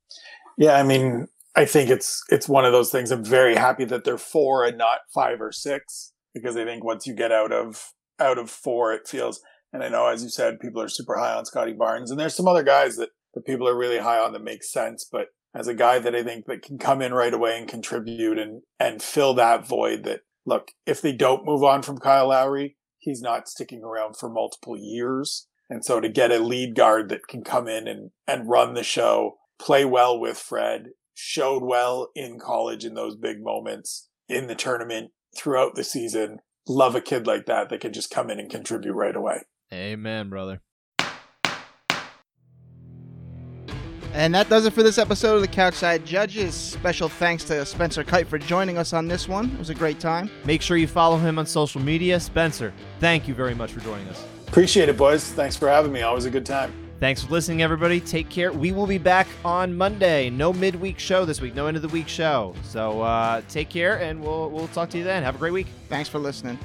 Yeah, I mean, I think it's it's one of those things. I'm very happy that they're four and not five or six because I think once you get out of out of four, it feels. And I know, as you said, people are super high on Scottie Barnes, and there's some other guys that that people are really high on that make sense. But as a guy that I think that can come in right away and contribute and and fill that void, that look, if they don't move on from Kyle Lowry, he's not sticking around for multiple years. And so to get a lead guard that can come in and, and run the show, play well with Fred, showed well in college in those big moments in the tournament throughout the season. Love a kid like that that can just come in and contribute right away. Amen, brother. And that does it for this episode of the Couchside Judges. Special thanks to Spencer Kyte for joining us on this one. It was a great time. Make sure you follow him on social media. Spencer, thank you very much for joining us. Appreciate it, boys. Thanks for having me. Always a good time. Thanks for listening, everybody. Take care. We will be back on Monday. No midweek show this week. No end of the week show. So uh, take care, and we'll we'll talk to you then. Have a great week. Thanks for listening.